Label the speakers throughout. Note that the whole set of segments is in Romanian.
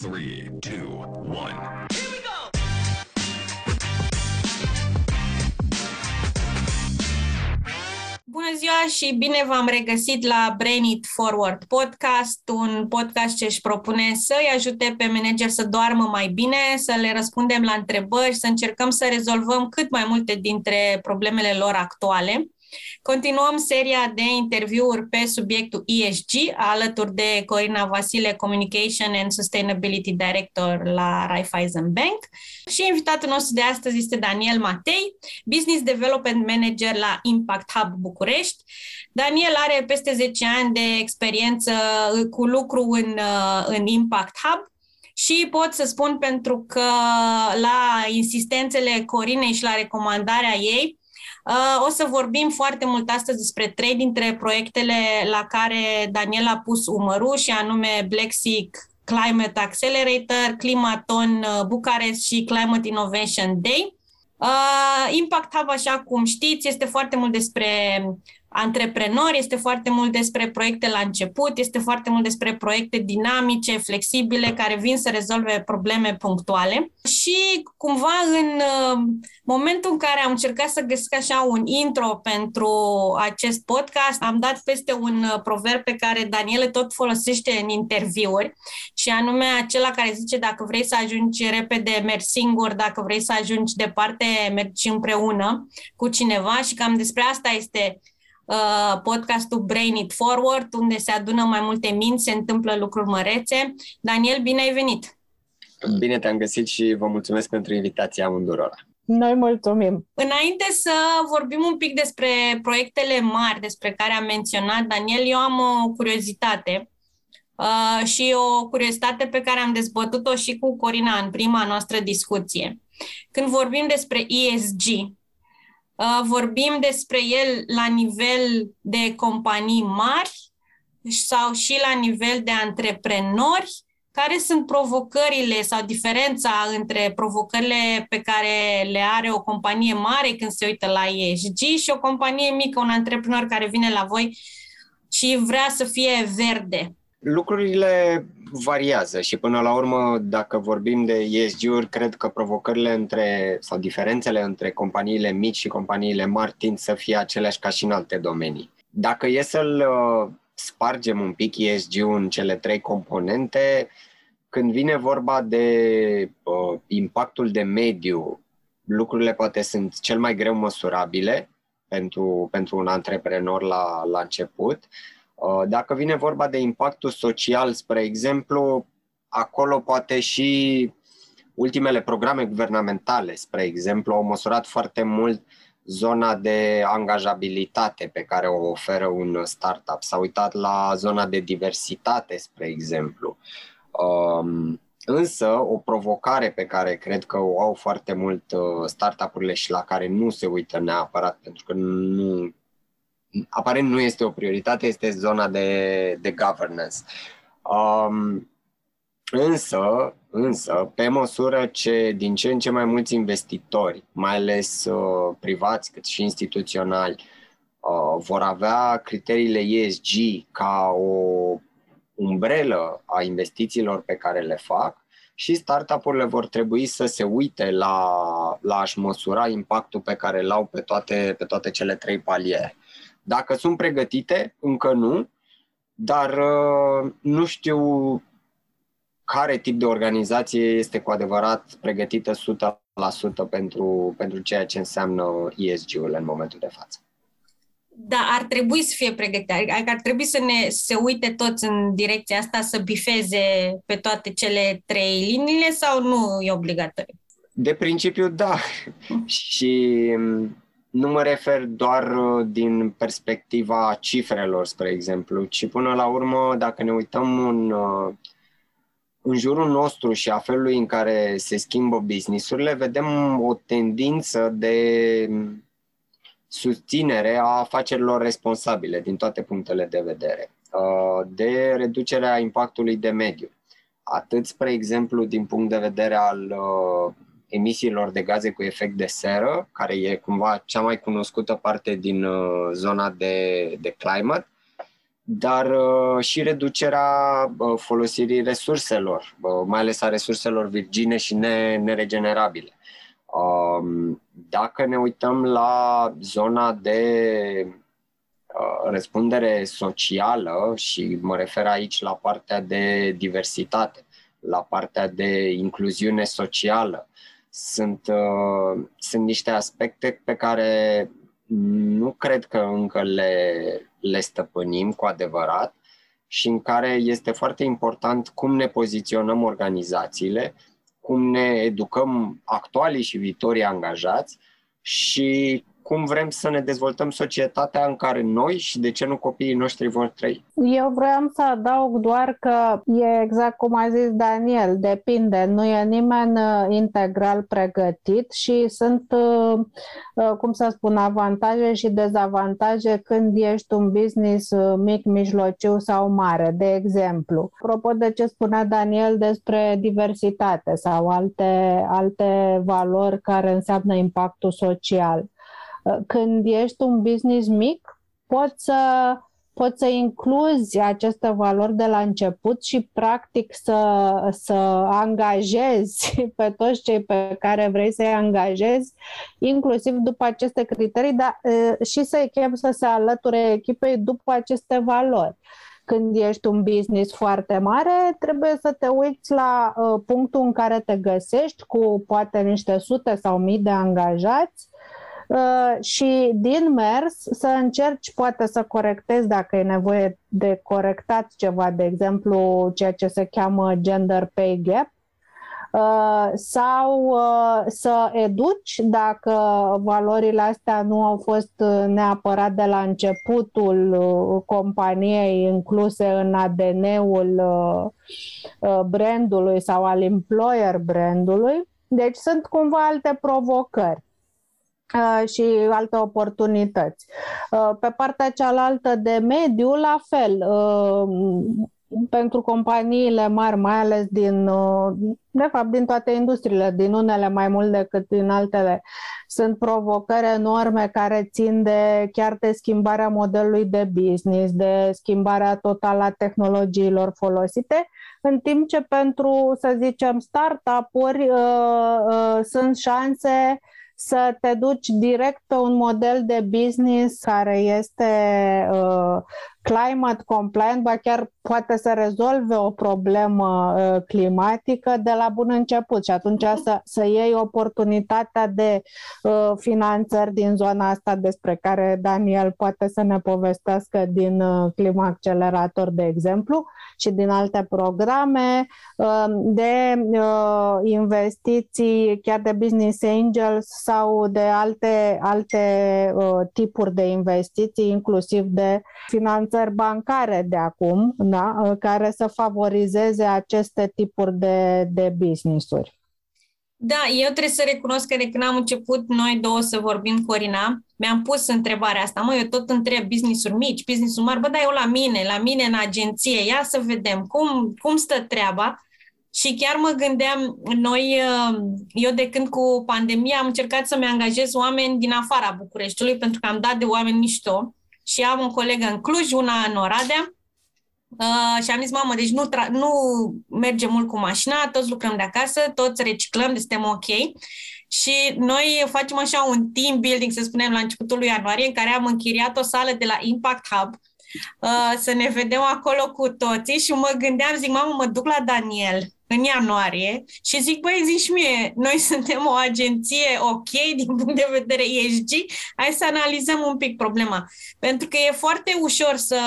Speaker 1: Three, two, one.
Speaker 2: Bună ziua și bine v-am regăsit la Brain It Forward podcast, un podcast ce își propune să-i ajute pe manager să doarmă mai bine, să le răspundem la întrebări, să încercăm să rezolvăm cât mai multe dintre problemele lor actuale. Continuăm seria de interviuri pe subiectul ESG alături de Corina Vasile, Communication and Sustainability Director la Raiffeisen Bank și invitatul nostru de astăzi este Daniel Matei, Business Development Manager la Impact Hub București. Daniel are peste 10 ani de experiență cu lucru în, în Impact Hub și pot să spun pentru că la insistențele Corinei și la recomandarea ei, Uh, o să vorbim foarte mult astăzi despre trei dintre proiectele la care Daniel a pus umărul și anume Black Sea Climate Accelerator, Climaton uh, Bucharest și Climate Innovation Day. Uh, Impact Hub, așa cum știți, este foarte mult despre antreprenori, este foarte mult despre proiecte la început, este foarte mult despre proiecte dinamice, flexibile, care vin să rezolve probleme punctuale. Și cumva în uh, momentul în care am încercat să găsesc așa un intro pentru acest podcast, am dat peste un uh, proverb pe care Daniele tot folosește în interviuri și anume acela care zice dacă vrei să ajungi repede, mergi singur, dacă vrei să ajungi departe, mergi împreună cu cineva și cam despre asta este Uh, podcastul Brain It Forward, unde se adună mai multe minți, se întâmplă lucruri mărețe. Daniel, bine ai venit!
Speaker 3: Bine te-am găsit și vă mulțumesc pentru invitația amândurora.
Speaker 4: Noi mulțumim!
Speaker 2: Înainte să vorbim un pic despre proiectele mari despre care am menționat, Daniel, eu am o curiozitate uh, și o curiozitate pe care am dezbătut-o și cu Corina în prima noastră discuție. Când vorbim despre ESG, Uh, vorbim despre el la nivel de companii mari sau și la nivel de antreprenori. Care sunt provocările sau diferența între provocările pe care le are o companie mare când se uită la ESG și o companie mică, un antreprenor care vine la voi și vrea să fie verde?
Speaker 3: Lucrurile variază și până la urmă, dacă vorbim de ESG-uri, cred că provocările între sau diferențele între companiile mici și companiile mari tind să fie aceleași ca și în alte domenii. Dacă e să-l uh, spargem un pic ESG-ul în cele trei componente, când vine vorba de uh, impactul de mediu, lucrurile poate sunt cel mai greu măsurabile pentru, pentru un antreprenor la, la început. Uh, Uh, dacă vine vorba de impactul social, spre exemplu, acolo poate și ultimele programe guvernamentale, spre exemplu, au măsurat foarte mult zona de angajabilitate pe care o oferă un startup. S-a uitat la zona de diversitate, spre exemplu. Um, însă, o provocare pe care cred că o au foarte mult uh, startup-urile și la care nu se uită neapărat, pentru că nu aparent nu este o prioritate, este zona de, de governance. Um, însă, însă, pe măsură ce din ce în ce mai mulți investitori, mai ales uh, privați cât și instituționali, uh, vor avea criteriile ESG ca o umbrelă a investițiilor pe care le fac, și startup-urile vor trebui să se uite la, la a-și măsura impactul pe care îl au pe toate, pe toate cele trei paliere. Dacă sunt pregătite, încă nu, dar uh, nu știu care tip de organizație este cu adevărat pregătită 100% pentru, pentru ceea ce înseamnă ESG-ul în momentul de față.
Speaker 2: Da, ar trebui să fie pregătită. Adică ar trebui să ne se uite toți în direcția asta, să bifeze pe toate cele trei liniile sau nu e obligatoriu?
Speaker 3: De principiu, da. și nu mă refer doar uh, din perspectiva cifrelor, spre exemplu, ci până la urmă, dacă ne uităm în, uh, în jurul nostru și a felului în care se schimbă businessurile, vedem o tendință de susținere a afacerilor responsabile din toate punctele de vedere, uh, de reducerea impactului de mediu. Atât, spre exemplu, din punct de vedere al emisiilor de gaze cu efect de seră, care e cumva cea mai cunoscută parte din uh, zona de, de climate, dar uh, și reducerea uh, folosirii resurselor, uh, mai ales a resurselor virgine și ne, neregenerabile. Um, dacă ne uităm la zona de răspundere socială și mă refer aici la partea de diversitate, la partea de incluziune socială, sunt, sunt niște aspecte pe care nu cred că încă le, le stăpânim cu adevărat și în care este foarte important cum ne poziționăm organizațiile, cum ne educăm actualii și viitorii angajați și cum vrem să ne dezvoltăm societatea în care noi și de ce nu copiii noștri vor trăi.
Speaker 4: Eu vreau să adaug doar că e exact cum a zis Daniel, depinde, nu e nimeni uh, integral pregătit și sunt, uh, uh, cum să spun, avantaje și dezavantaje când ești un business mic, mijlociu sau mare, de exemplu. Apropo de ce spunea Daniel despre diversitate sau alte, alte valori care înseamnă impactul social când ești un business mic, poți să, poți să incluzi aceste valori de la început și practic să, să angajezi pe toți cei pe care vrei să-i angajezi, inclusiv după aceste criterii, dar și să-i chem să se alăture echipei după aceste valori. Când ești un business foarte mare, trebuie să te uiți la uh, punctul în care te găsești cu poate niște sute sau mii de angajați Uh, și din mers să încerci poate să corectezi dacă e nevoie de corectat ceva, de exemplu ceea ce se cheamă gender pay gap, uh, sau uh, să educi dacă valorile astea nu au fost neapărat de la începutul companiei incluse în ADN-ul brandului sau al employer brandului. Deci sunt cumva alte provocări. Uh, și alte oportunități. Uh, pe partea cealaltă de mediu, la fel, uh, pentru companiile mari, mai ales din, de fapt, din toate industriile, din unele mai mult decât din altele, sunt provocări enorme care țin de chiar de schimbarea modelului de business, de schimbarea totală a tehnologiilor folosite, în timp ce pentru, să zicem, startup-uri uh, uh, sunt șanse să te duci direct pe un model de business care este uh, climate compliant, ba chiar poate să rezolve o problemă uh, climatică de la bun început. Și atunci să, să iei oportunitatea de uh, finanțări din zona asta despre care Daniel poate să ne povestească din uh, Clima Accelerator, de exemplu, și din alte programe uh, de uh, investiții, chiar de business angels sau de alte, alte uh, tipuri de investiții, inclusiv de finanțări bancare de acum, da? care să favorizeze aceste tipuri de, de business-uri.
Speaker 2: Da, eu trebuie să recunosc că de când am început noi două să vorbim cu Corina, mi-am pus întrebarea asta, mă, eu tot întreb business-uri mici, business-uri mari, bă, dar eu la mine, la mine în agenție, ia să vedem cum, cum stă treaba. Și chiar mă gândeam, noi, uh, eu de când cu pandemia am încercat să-mi angajez oameni din afara Bucureștiului, pentru că am dat de oameni mișto și am o colegă în Cluj, una în Oradea, Uh, și am zis, mamă, deci nu, tra- nu mergem mult cu mașina, toți lucrăm de acasă, toți reciclăm, deci suntem ok. Și noi facem așa un team building, să spunem, la începutul lui ianuarie, în care am închiriat o sală de la Impact Hub, uh, să ne vedem acolo cu toții și mă gândeam, zic, mamă, mă duc la Daniel în ianuarie și zic, băi, zici și mie, noi suntem o agenție ok din punct de vedere ESG, hai să analizăm un pic problema. Pentru că e foarte ușor să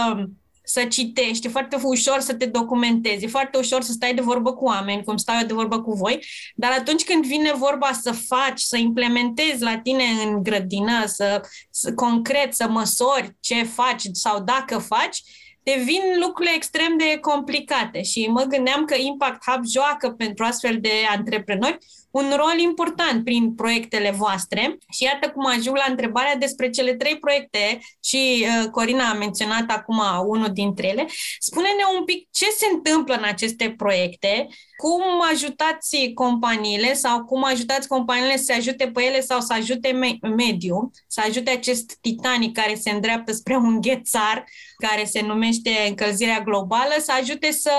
Speaker 2: să citești, e foarte ușor să te documentezi, e foarte ușor să stai de vorbă cu oameni, cum stau eu de vorbă cu voi, dar atunci când vine vorba să faci, să implementezi la tine în grădină, să, să concret, să măsori ce faci sau dacă faci, devin lucrurile extrem de complicate și mă gândeam că Impact Hub joacă pentru astfel de antreprenori un rol important prin proiectele voastre și iată cum ajung la întrebarea despre cele trei proiecte și uh, Corina a menționat acum unul dintre ele. Spune-ne un pic ce se întâmplă în aceste proiecte, cum ajutați companiile sau cum ajutați companiile să se ajute pe ele sau să ajute me- mediul, să ajute acest Titanic care se îndreaptă spre un ghețar care se numește încălzirea globală, să ajute să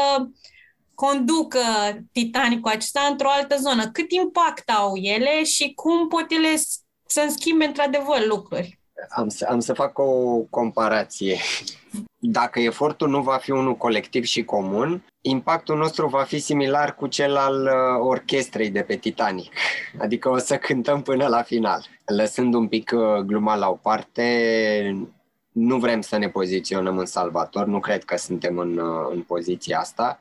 Speaker 2: conducă Titanicul acesta într-o altă zonă. Cât impact au ele și cum pot ele să schimbe într-adevăr lucruri?
Speaker 3: Am să, am să fac o comparație. Dacă efortul nu va fi unul colectiv și comun, impactul nostru va fi similar cu cel al uh, orchestrei de pe Titanic. Adică o să cântăm până la final. Lăsând un pic uh, gluma la o parte, nu vrem să ne poziționăm în salvator, nu cred că suntem în, uh, în poziția asta.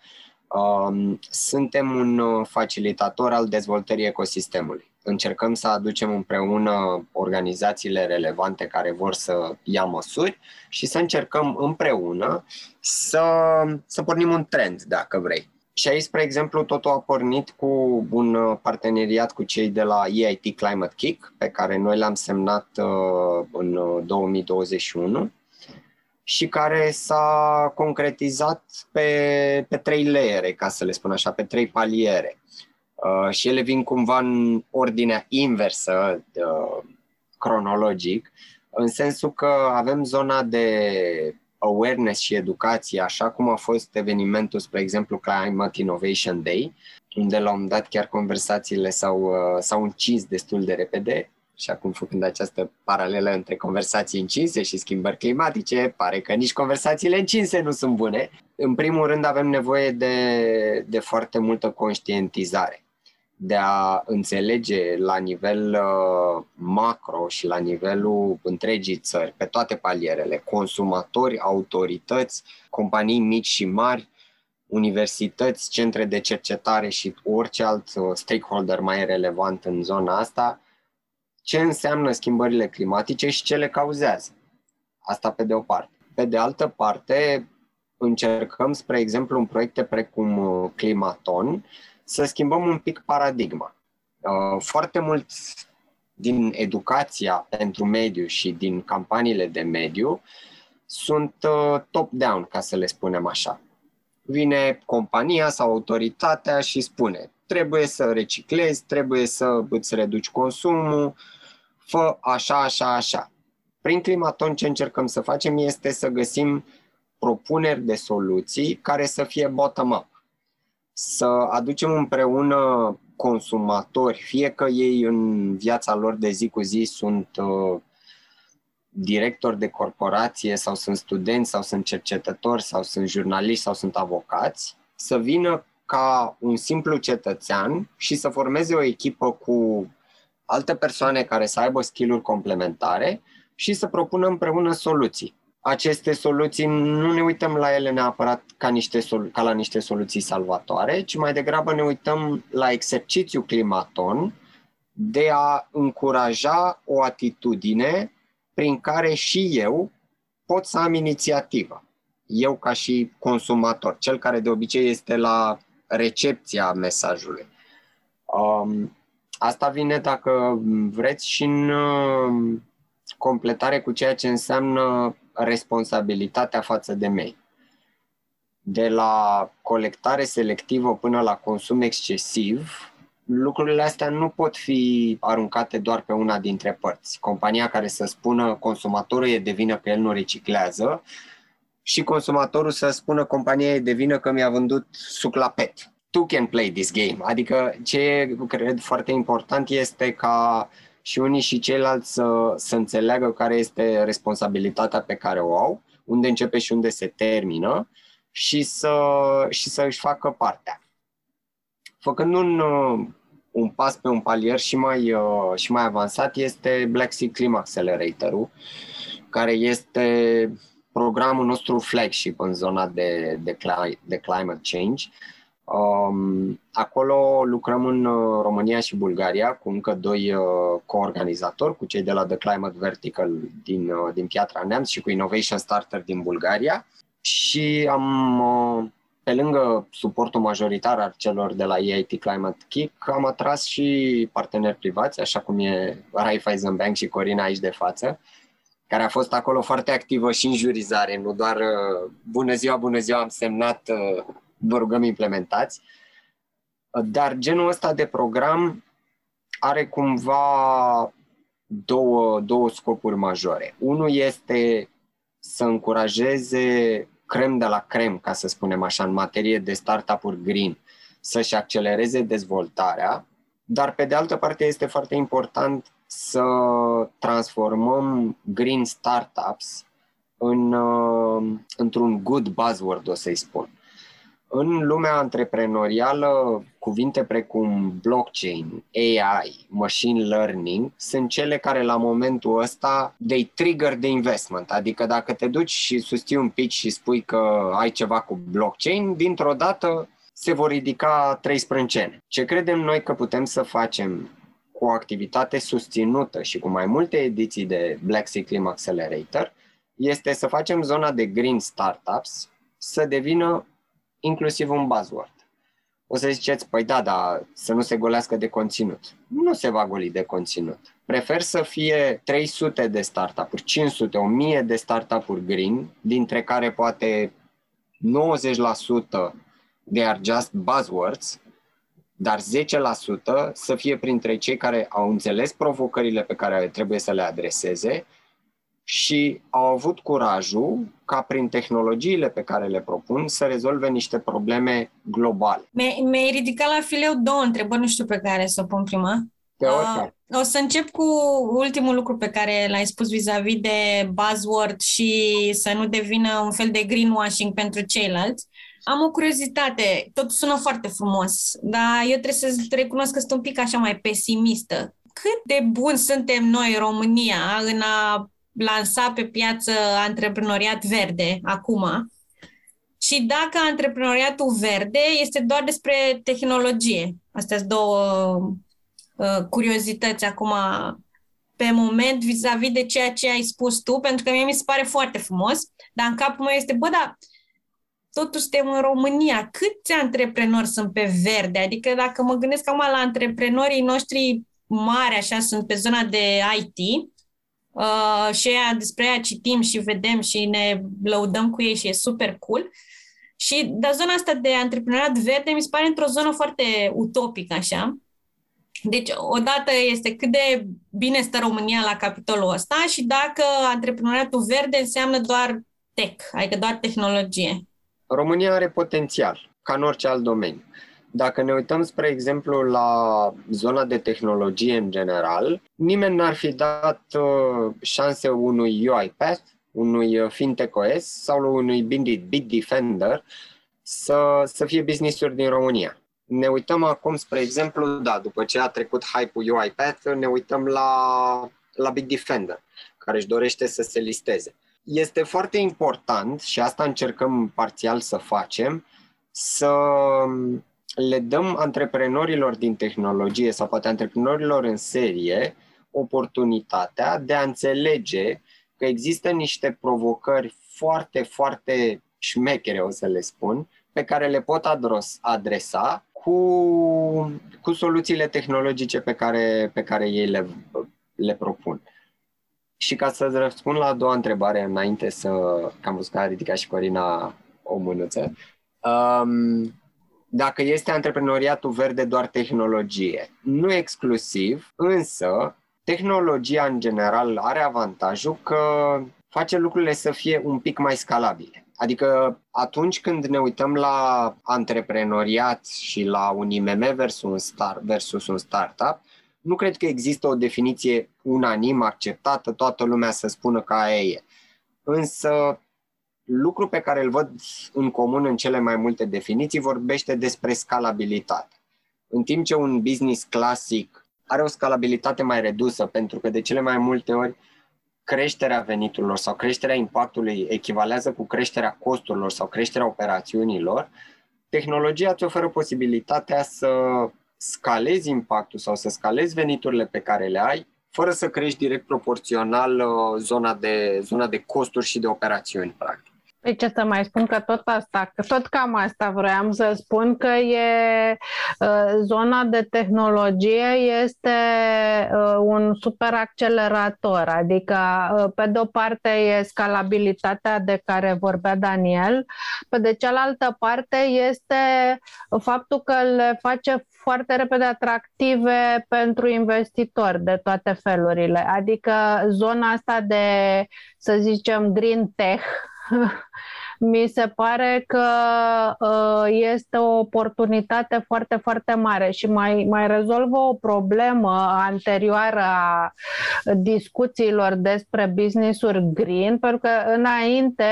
Speaker 3: Um, suntem un uh, facilitator al dezvoltării ecosistemului. Încercăm să aducem împreună organizațiile relevante care vor să ia măsuri și să încercăm împreună să, să pornim un trend, dacă vrei. Și aici, spre exemplu, totul a pornit cu un uh, parteneriat cu cei de la EIT Climate Kick, pe care noi l-am semnat uh, în 2021 și care s-a concretizat pe, pe trei leere, ca să le spun așa, pe trei paliere. Uh, și ele vin cumva în ordinea inversă, uh, cronologic, în sensul că avem zona de awareness și educație, așa cum a fost evenimentul, spre exemplu, Climate Innovation Day, unde la un moment dat chiar conversațiile s-au, uh, s-au încins destul de repede și acum, făcând această paralelă între conversații încinse și schimbări climatice, pare că nici conversațiile încinse nu sunt bune. În primul rând, avem nevoie de, de foarte multă conștientizare, de a înțelege la nivel uh, macro și la nivelul întregii țări, pe toate palierele, consumatori, autorități, companii mici și mari, universități, centre de cercetare și orice alt uh, stakeholder mai relevant în zona asta, ce înseamnă schimbările climatice și ce le cauzează. Asta pe de o parte. Pe de altă parte, încercăm, spre exemplu, în proiecte precum uh, Climaton, să schimbăm un pic paradigma. Uh, foarte mult din educația pentru mediu și din campaniile de mediu sunt uh, top-down, ca să le spunem așa. Vine compania sau autoritatea și spune trebuie să reciclezi, trebuie să îți reduci consumul, fă așa, așa, așa. Prin Climaton ce încercăm să facem este să găsim propuneri de soluții care să fie bottom-up. Să aducem împreună consumatori, fie că ei în viața lor de zi cu zi sunt uh, directori de corporație sau sunt studenți sau sunt cercetători sau sunt jurnaliști sau sunt avocați, să vină ca un simplu cetățean și să formeze o echipă cu alte persoane care să aibă skill-uri complementare și să propună împreună soluții. Aceste soluții nu ne uităm la ele neapărat ca, niște solu- ca la niște soluții salvatoare, ci mai degrabă ne uităm la exercițiu climaton de a încuraja o atitudine prin care și eu pot să am inițiativă. Eu ca și consumator, cel care de obicei este la recepția mesajului. Um, asta vine, dacă vreți, și în uh, completare cu ceea ce înseamnă responsabilitatea față de mei. De la colectare selectivă până la consum excesiv, lucrurile astea nu pot fi aruncate doar pe una dintre părți. Compania care să spună consumatorul e de vină că el nu reciclează și consumatorul să spună compania e de vină că mi-a vândut suc la pet. Tu can play this game. Adică ce cred foarte important este ca și unii și ceilalți să, să înțeleagă care este responsabilitatea pe care o au, unde începe și unde se termină și să, și să își facă partea. Făcând un, un pas pe un palier și mai, și mai avansat este Black Sea Climate Accelerator-ul, care este programul nostru flagship în zona de, de, de climate change. Um, acolo lucrăm în uh, România și Bulgaria cu încă doi uh, coorganizatori, cu cei de la The Climate Vertical din, uh, din Piatra Neamț și cu Innovation Starter din Bulgaria. Și am, uh, pe lângă suportul majoritar al celor de la EIT Climate Kick, am atras și parteneri privați, așa cum e Raiffeisen Bank și Corina aici de față, care a fost acolo foarte activă și în jurizare, nu doar uh, bună ziua, bună ziua, am semnat, uh, vă rugăm implementați. Dar genul ăsta de program are cumva două, două scopuri majore. Unul este să încurajeze crem de la crem, ca să spunem așa, în materie de startup-uri green, să-și accelereze dezvoltarea, dar pe de altă parte este foarte important să transformăm green startups în, uh, într-un good buzzword, o să-i spun. În lumea antreprenorială, cuvinte precum blockchain, AI, machine learning sunt cele care la momentul ăsta they trigger the investment. Adică dacă te duci și susții un pitch și spui că ai ceva cu blockchain, dintr-o dată se vor ridica trei sprâncene. Ce credem noi că putem să facem cu o activitate susținută și cu mai multe ediții de Black Sea Clim Accelerator este să facem zona de green startups să devină inclusiv un buzzword. O să ziceți, păi da, dar să nu se golească de conținut. Nu se va goli de conținut. Prefer să fie 300 de startup-uri, 500, 1000 de startup-uri green, dintre care poate 90% de are just buzzwords, dar 10% să fie printre cei care au înțeles provocările pe care trebuie să le adreseze și au avut curajul ca prin tehnologiile pe care le propun să rezolve niște probleme globale.
Speaker 2: Mi-ai ridicat la fileu două întrebări, nu știu pe care să o pun prima.
Speaker 3: Uh,
Speaker 2: o să încep cu ultimul lucru pe care l-ai spus vis-a-vis de buzzword și să nu devină un fel de greenwashing pentru ceilalți. Am o curiozitate, tot sună foarte frumos, dar eu trebuie să recunosc că sunt un pic așa mai pesimistă. Cât de bun suntem noi, România, în a lansa pe piață antreprenoriat verde acum și dacă antreprenoriatul verde este doar despre tehnologie. Astea sunt două uh, curiozități acum pe moment vis-a-vis de ceea ce ai spus tu, pentru că mie mi se pare foarte frumos, dar în capul meu este, bă, dar totuși suntem în România, câți antreprenori sunt pe verde? Adică dacă mă gândesc acum la antreprenorii noștri mari, așa, sunt pe zona de IT, Uh, și aia, despre aia citim și vedem și ne lăudăm cu ei și e super cool. Și dar zona asta de antreprenoriat verde mi se pare într-o zonă foarte utopică, așa. Deci, odată este cât de bine stă România la capitolul ăsta și dacă antreprenoriatul verde înseamnă doar tech, adică doar tehnologie.
Speaker 3: România are potențial, ca în orice alt domeniu. Dacă ne uităm, spre exemplu, la zona de tehnologie în general, nimeni n-ar fi dat uh, șanse unui UiPath, unui uh, Fintech OS sau unui Bitdefender să, să fie business-uri din România. Ne uităm acum, spre exemplu, da, după ce a trecut hype-ul UiPath, ne uităm la, la Bitdefender, care își dorește să se listeze. Este foarte important, și asta încercăm parțial să facem, să le dăm antreprenorilor din tehnologie sau poate antreprenorilor în serie oportunitatea de a înțelege că există niște provocări foarte, foarte șmechere, o să le spun, pe care le pot adresa cu, cu soluțiile tehnologice pe care, pe care ei le, le propun. Și ca să răspund la a doua întrebare înainte să, că am văzut că a ridicat și Corina o mânuță, um, dacă este antreprenoriatul verde doar tehnologie. Nu exclusiv, însă tehnologia în general are avantajul că face lucrurile să fie un pic mai scalabile. Adică atunci când ne uităm la antreprenoriat și la un IMM versus un, star, versus un startup, nu cred că există o definiție unanim acceptată, toată lumea să spună că aia e. Însă lucru pe care îl văd în comun în cele mai multe definiții vorbește despre scalabilitate. În timp ce un business clasic are o scalabilitate mai redusă, pentru că de cele mai multe ori creșterea veniturilor sau creșterea impactului echivalează cu creșterea costurilor sau creșterea operațiunilor, tehnologia îți oferă posibilitatea să scalezi impactul sau să scalezi veniturile pe care le ai, fără să crești direct proporțional uh, zona de, zona de costuri și de operațiuni, practic.
Speaker 4: Păi ce să mai spun că tot asta, că tot cam asta vreau să spun că e uh, zona de tehnologie este uh, un super accelerator, adică uh, pe de o parte e scalabilitatea de care vorbea Daniel, pe de cealaltă parte este faptul că le face foarte repede atractive pentru investitori de toate felurile. Adică zona asta de, să zicem, green tech, mi se pare că uh, este o oportunitate foarte, foarte mare și mai, mai rezolvă o problemă anterioară a discuțiilor despre business-uri green, pentru că înainte,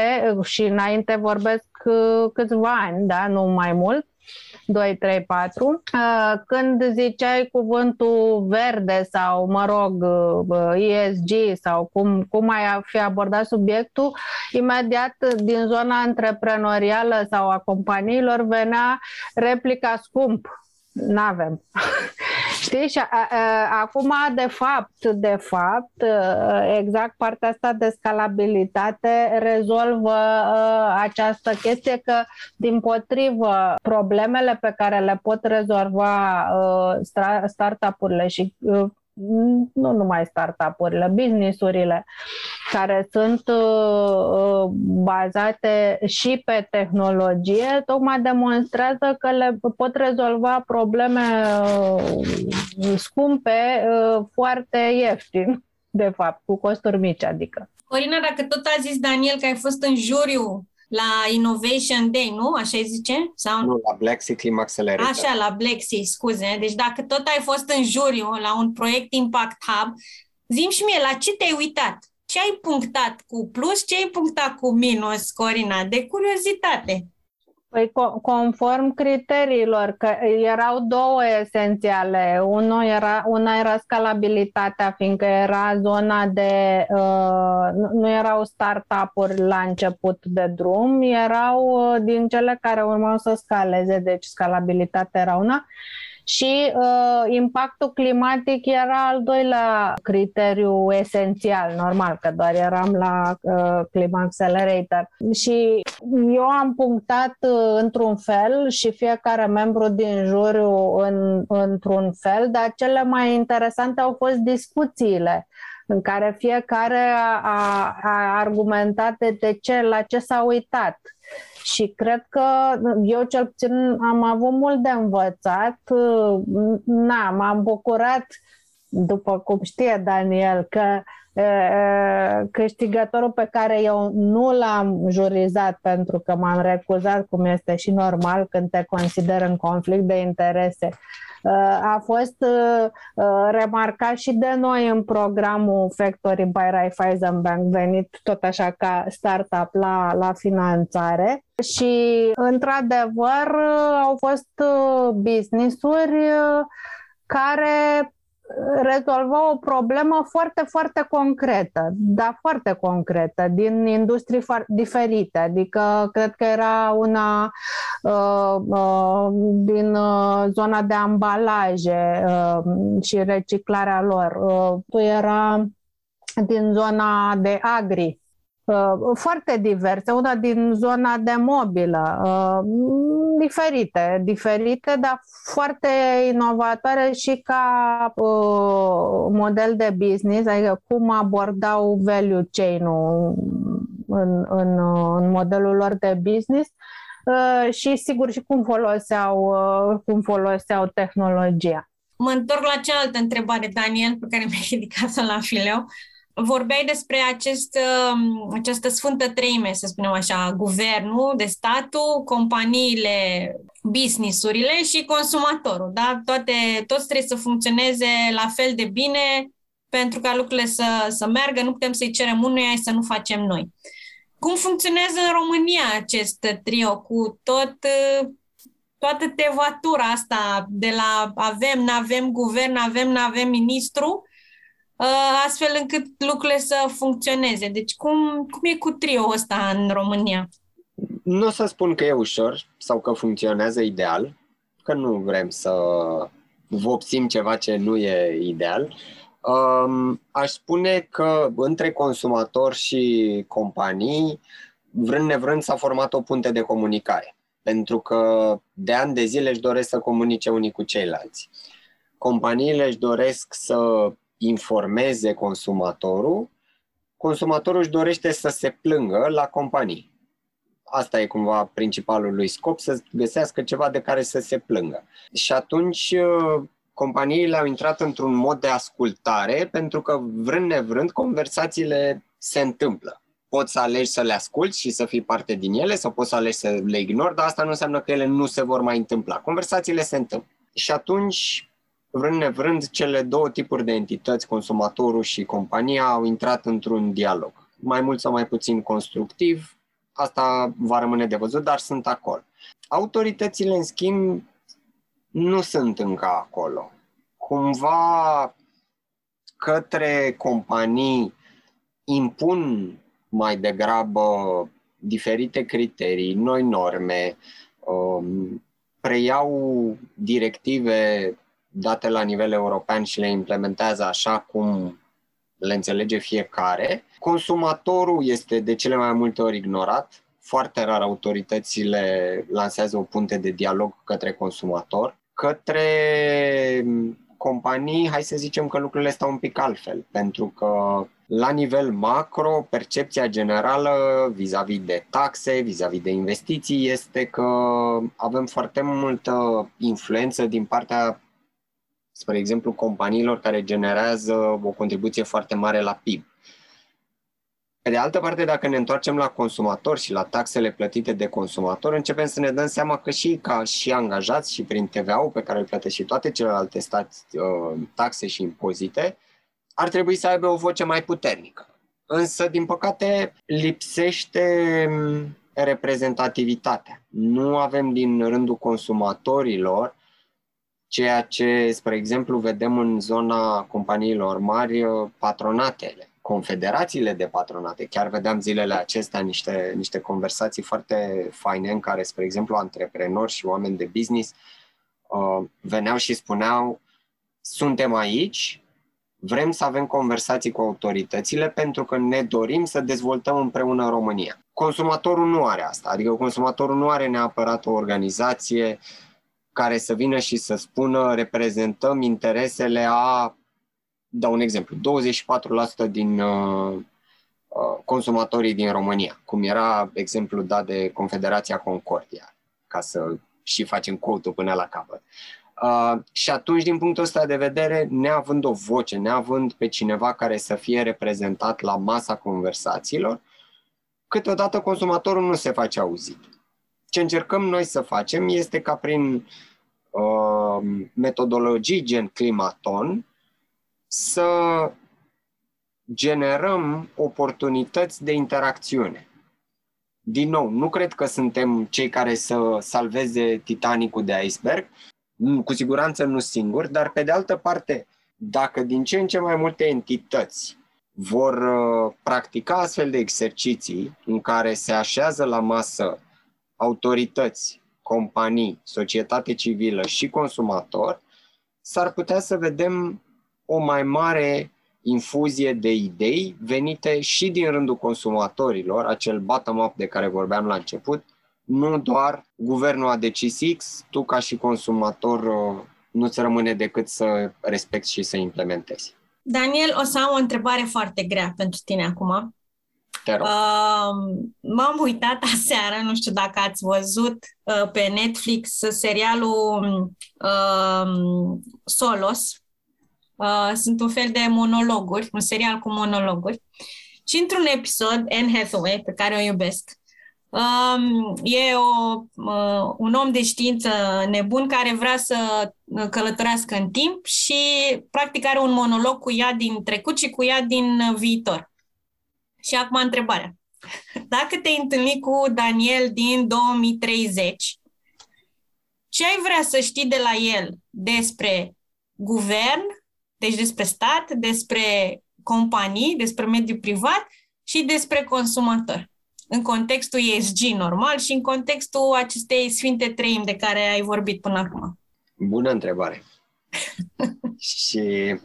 Speaker 4: și înainte vorbesc uh, câțiva ani, da, nu mai mult, 2, 3, 4. Când ziceai cuvântul verde sau, mă rog, uh, ESG sau cum, cum ai fi abordat subiectul, imediat din zona antreprenorială sau a companiilor venea replica scump. N-avem. Știi? Și a, a, acum, de fapt, de fapt, exact partea asta de scalabilitate rezolvă a, această chestie că, din potrivă, problemele pe care le pot rezolva a, startup-urile și nu numai startup-urile, business-urile care sunt uh, bazate și pe tehnologie, tocmai demonstrează că le pot rezolva probleme uh, scumpe uh, foarte ieftin, de fapt, cu costuri mici, adică.
Speaker 2: Corina, dacă tot a zis Daniel că ai fost în juriu la Innovation Day, nu? Așa îi zice?
Speaker 3: Sau... Nu, la Black Sea Clim Accelerator.
Speaker 2: Așa, la Black Sea, scuze. Deci dacă tot ai fost în juriu la un proiect Impact Hub, zim și mie, la ce te-ai uitat? Ce ai punctat cu plus, ce ai punctat cu minus, Corina? De curiozitate.
Speaker 4: Păi conform criteriilor, că erau două esențiale. Unul era, una era scalabilitatea, fiindcă era zona de. Uh, nu erau startup-uri la început de drum, erau uh, din cele care urmau să scaleze, deci scalabilitatea era una și uh, impactul climatic era al doilea criteriu esențial, normal că doar eram la uh, Climate Accelerator. Și eu am punctat uh, într-un fel și fiecare membru din juriu în, într-un fel, dar cele mai interesante au fost discuțiile în care fiecare a, a, a argumentat de ce, la ce s-a uitat și cred că eu cel puțin am avut mult de învățat. Na, m-am bucurat, după cum știe Daniel, că câștigătorul pe care eu nu l-am jurizat pentru că m-am recuzat, cum este și normal când te consider în conflict de interese, a fost remarcat și de noi în programul Factory by Raiffeisen Bank, venit tot așa ca startup la, la finanțare. Și, într-adevăr, au fost business-uri care rezolva o problemă foarte, foarte concretă, dar foarte concretă, din industrii diferite. Adică, cred că era una uh, uh, din uh, zona de ambalaje uh, și reciclarea lor. Uh, era din zona de agri, Uh, foarte diverse, una din zona de mobilă, uh, diferite, diferite, dar foarte inovatoare și ca uh, model de business, adică cum abordau value chain-ul în, în, în modelul lor de business și sigur și cum foloseau, cum foloseau tehnologia.
Speaker 2: Mă întorc la cealaltă întrebare, Daniel, pe care mi-ai ridicat-o la fileu vorbeai despre acest, um, această sfântă treime, să spunem așa, guvernul de statul, companiile, businessurile și consumatorul. Da? Toate, toți trebuie să funcționeze la fel de bine pentru ca lucrurile să, să meargă. Nu putem să-i cerem unuia să nu facem noi. Cum funcționează în România acest trio cu tot toată tevatura asta de la avem, nu avem guvern, avem, nu avem ministru, Uh, astfel încât lucrurile să funcționeze. Deci cum, cum e cu trio ăsta în România?
Speaker 3: Nu o să spun că e ușor sau că funcționează ideal, că nu vrem să vopsim ceva ce nu e ideal. Um, aș spune că între consumatori și companii vrând nevrând s-a format o punte de comunicare, pentru că de ani de zile își doresc să comunice unii cu ceilalți. Companiile își doresc să informeze consumatorul, consumatorul își dorește să se plângă la companii. Asta e cumva principalul lui scop, să găsească ceva de care să se plângă. Și atunci uh, companiile au intrat într-un mod de ascultare pentru că, vrând nevrând, conversațiile se întâmplă. Poți să alegi să le asculți și să fii parte din ele sau poți să alegi să le ignori, dar asta nu înseamnă că ele nu se vor mai întâmpla. Conversațiile se întâmplă. Și atunci, vrând nevrând, cele două tipuri de entități, consumatorul și compania, au intrat într-un dialog. Mai mult sau mai puțin constructiv, asta va rămâne de văzut, dar sunt acolo. Autoritățile, în schimb, nu sunt încă acolo. Cumva către companii impun mai degrabă diferite criterii, noi norme, um, preiau directive date la nivel european și le implementează așa cum le înțelege fiecare. Consumatorul este de cele mai multe ori ignorat. Foarte rar autoritățile lansează o punte de dialog către consumator către companii, hai să zicem că lucrurile stau un pic altfel, pentru că la nivel macro, percepția generală vis-a-vis de taxe, vis-a-vis de investiții este că avem foarte multă influență din partea, spre exemplu, companiilor care generează o contribuție foarte mare la PIB. Pe de altă parte, dacă ne întoarcem la consumator și la taxele plătite de consumator, începem să ne dăm seama că și ca și angajați și prin TVA-ul pe care îl plătesc și toate celelalte stați, uh, taxe și impozite, ar trebui să aibă o voce mai puternică. Însă, din păcate, lipsește mm, reprezentativitatea. Nu avem din rândul consumatorilor ceea ce, spre exemplu, vedem în zona companiilor mari, uh, patronatele confederațiile de patronate. Chiar vedeam zilele acestea niște, niște conversații foarte faine în care, spre exemplu, antreprenori și oameni de business uh, veneau și spuneau suntem aici, vrem să avem conversații cu autoritățile pentru că ne dorim să dezvoltăm împreună România. Consumatorul nu are asta, adică consumatorul nu are neapărat o organizație care să vină și să spună reprezentăm interesele a dau un exemplu, 24% din uh, uh, consumatorii din România, cum era exemplu dat de Confederația Concordia, ca să și facem quote până la capăt. Uh, și atunci, din punctul ăsta de vedere, neavând o voce, neavând pe cineva care să fie reprezentat la masa conversațiilor, câteodată consumatorul nu se face auzit. Ce încercăm noi să facem este ca prin uh, metodologii gen climaton să generăm oportunități de interacțiune. Din nou, nu cred că suntem cei care să salveze Titanicul de iceberg, cu siguranță nu singuri, dar pe de altă parte, dacă din ce în ce mai multe entități vor uh, practica astfel de exerciții în care se așează la masă autorități, companii, societate civilă și consumator, s-ar putea să vedem o mai mare infuzie de idei venite și din rândul consumatorilor, acel bottom-up de care vorbeam la început, nu doar guvernul a decis X, tu ca și consumator uh, nu-ți rămâne decât să respecti și să implementezi.
Speaker 2: Daniel, o să am o întrebare foarte grea pentru tine acum.
Speaker 3: Te rog.
Speaker 2: Uh, m-am uitat aseară, nu știu dacă ați văzut uh, pe Netflix serialul uh, Solos, Uh, sunt un fel de monologuri, un serial cu monologuri. Și într-un episod, Anne Hathaway, pe care o iubesc, um, e o, uh, un om de știință nebun care vrea să călătorească în timp și practic are un monolog cu ea din trecut și cu ea din viitor. Și acum întrebarea. Dacă te-ai întâlnit cu Daniel din 2030, ce ai vrea să știi de la el despre guvern, deci despre stat, despre companii, despre mediul privat și despre consumator. În contextul ESG normal și în contextul acestei sfinte treimi de care ai vorbit până acum.
Speaker 3: Bună întrebare. și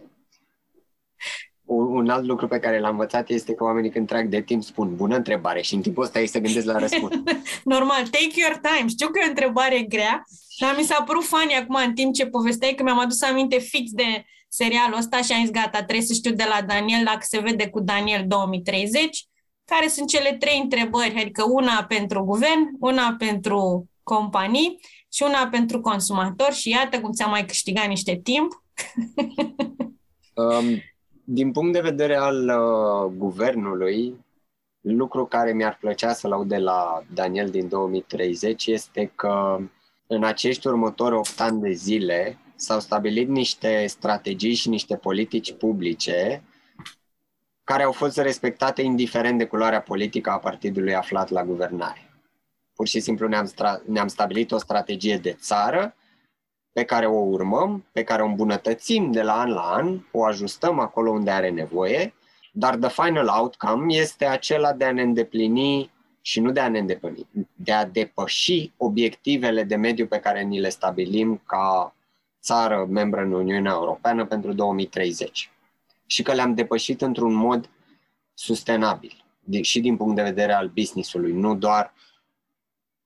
Speaker 3: un alt lucru pe care l-am învățat este că oamenii când trag de timp spun bună întrebare și în timpul ăsta ei se gândesc la răspuns.
Speaker 2: Normal, take your time. Știu că e o întrebare grea, dar mi s-a părut funny acum în timp ce povesteai că mi-am adus aminte fix de serialul ăsta și am zis gata, trebuie să știu de la Daniel dacă se vede cu Daniel 2030, care sunt cele trei întrebări, adică una pentru guvern, una pentru companii și una pentru consumator și iată cum ți-am mai câștigat niște timp.
Speaker 3: um, din punct de vedere al uh, guvernului, lucru care mi-ar plăcea să-l aud de la Daniel din 2030 este că în acești următori 8 ani de zile s-au stabilit niște strategii și niște politici publice care au fost respectate indiferent de culoarea politică a partidului aflat la guvernare. Pur și simplu ne-am, stra- ne-am stabilit o strategie de țară pe care o urmăm, pe care o îmbunătățim de la an la an, o ajustăm acolo unde are nevoie, dar the final outcome este acela de a ne îndeplini și nu de a ne îndeplini, de a depăși obiectivele de mediu pe care ni le stabilim ca țară membră în Uniunea Europeană pentru 2030. Și că le-am depășit într-un mod sustenabil și din punct de vedere al businessului, nu doar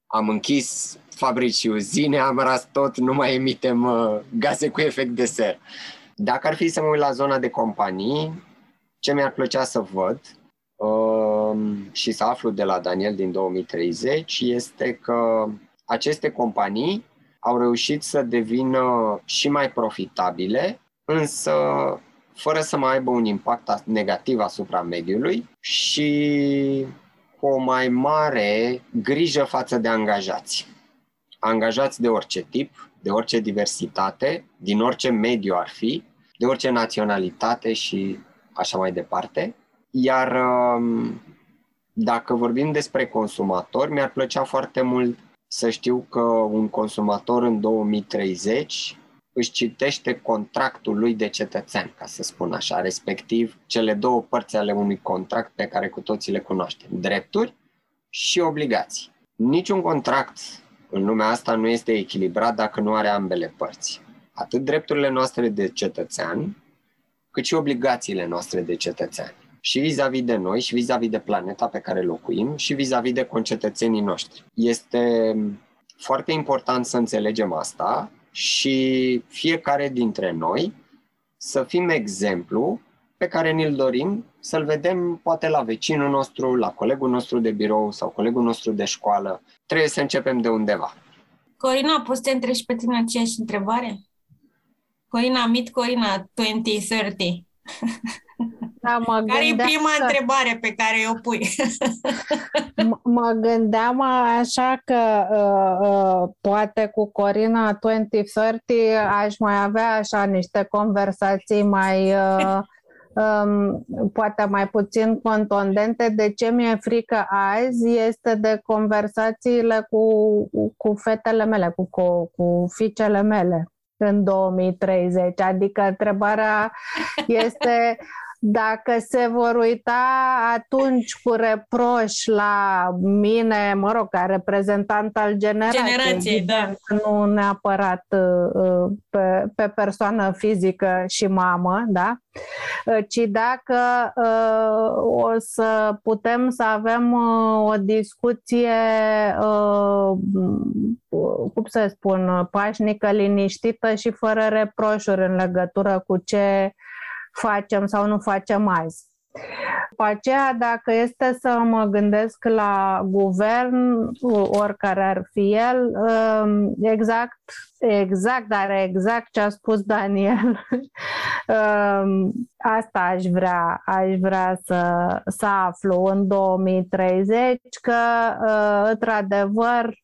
Speaker 3: am închis fabrici și uzine, am ras tot, nu mai emitem uh, gaze cu efect de ser. Dacă ar fi să mă uit la zona de companii, ce mi-ar plăcea să văd uh, și să aflu de la Daniel din 2030 este că aceste companii au reușit să devină și mai profitabile, însă fără să mai aibă un impact negativ asupra mediului și cu o mai mare grijă față de angajați. Angajați de orice tip, de orice diversitate, din orice mediu ar fi, de orice naționalitate și așa mai departe. Iar um, dacă vorbim despre consumatori, mi-ar plăcea foarte mult să știu că un consumator în 2030 își citește contractul lui de cetățean, ca să spun așa, respectiv cele două părți ale unui contract pe care cu toții le cunoaștem, drepturi și obligații. Niciun contract în lumea asta nu este echilibrat dacă nu are ambele părți. Atât drepturile noastre de cetățean, cât și obligațiile noastre de cetățean. Și vis-a-vis de noi, și vis-a-vis de planeta pe care locuim, și vis-a-vis de concetățenii noștri. Este foarte important să înțelegem asta și fiecare dintre noi să fim exemplu pe care ni-l dorim să-l vedem poate la vecinul nostru, la colegul nostru de birou sau colegul nostru de școală. Trebuie să începem de undeva.
Speaker 2: Corina, poți să te întrebi pe tine aceeași întrebare? Corina, mit Corina 2030. Da, mă care e prima că... întrebare pe care o pui?
Speaker 4: M- mă gândeam așa că uh, uh, poate cu Corina 2030 aș mai avea așa niște conversații mai uh, um, poate mai puțin contundente. De ce mi-e frică azi este de conversațiile cu, cu fetele mele, cu, cu, cu fiicele mele în 2030. Adică întrebarea este dacă se vor uita atunci cu reproș la mine, mă rog, ca reprezentant al generației,
Speaker 2: generației da.
Speaker 4: nu neapărat uh, pe, pe persoană fizică și mamă, da? Uh, ci dacă uh, o să putem să avem o discuție, cum să spun, pașnică, liniștită și fără reproșuri în legătură cu ce facem sau nu facem azi. După aceea, dacă este să mă gândesc la guvern, oricare ar fi el, um, exact, exact, dar exact ce a spus Daniel, um, asta aș vrea, aș vrea să, să aflu în 2030, că, uh, într-adevăr,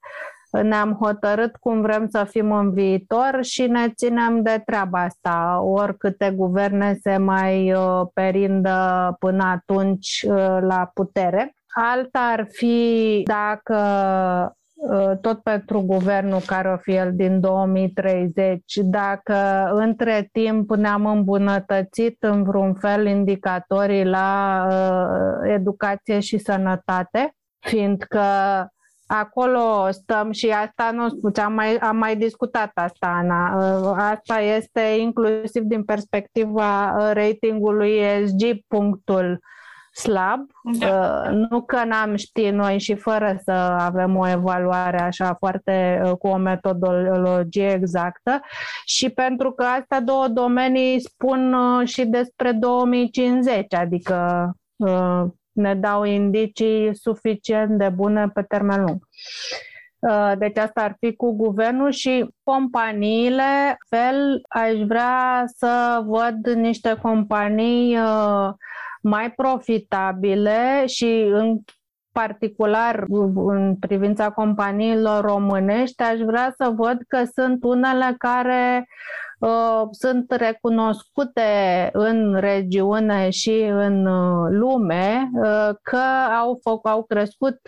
Speaker 4: ne-am hotărât cum vrem să fim în viitor și ne ținem de treaba asta, oricâte guverne se mai uh, perindă până atunci uh, la putere. Alta ar fi dacă uh, tot pentru guvernul care o fi el din 2030, dacă între timp ne-am îmbunătățit în vreun fel indicatorii la educație și sănătate, fiindcă Acolo stăm și asta nu spun, am mai, am mai discutat asta, Ana. Asta este inclusiv din perspectiva ratingului ESG, punctul slab. Da. Nu că n-am ști noi și fără să avem o evaluare așa foarte cu o metodologie exactă și pentru că astea două domenii spun și despre 2050, adică ne dau indicii suficient de bune pe termen lung. Uh, deci asta ar fi cu guvernul și companiile. Fel, aș vrea să văd niște companii uh, mai profitabile și în particular în privința companiilor românești, aș vrea să văd că sunt unele care uh, sunt recunoscute în regiune și în uh, lume uh, că au, au crescut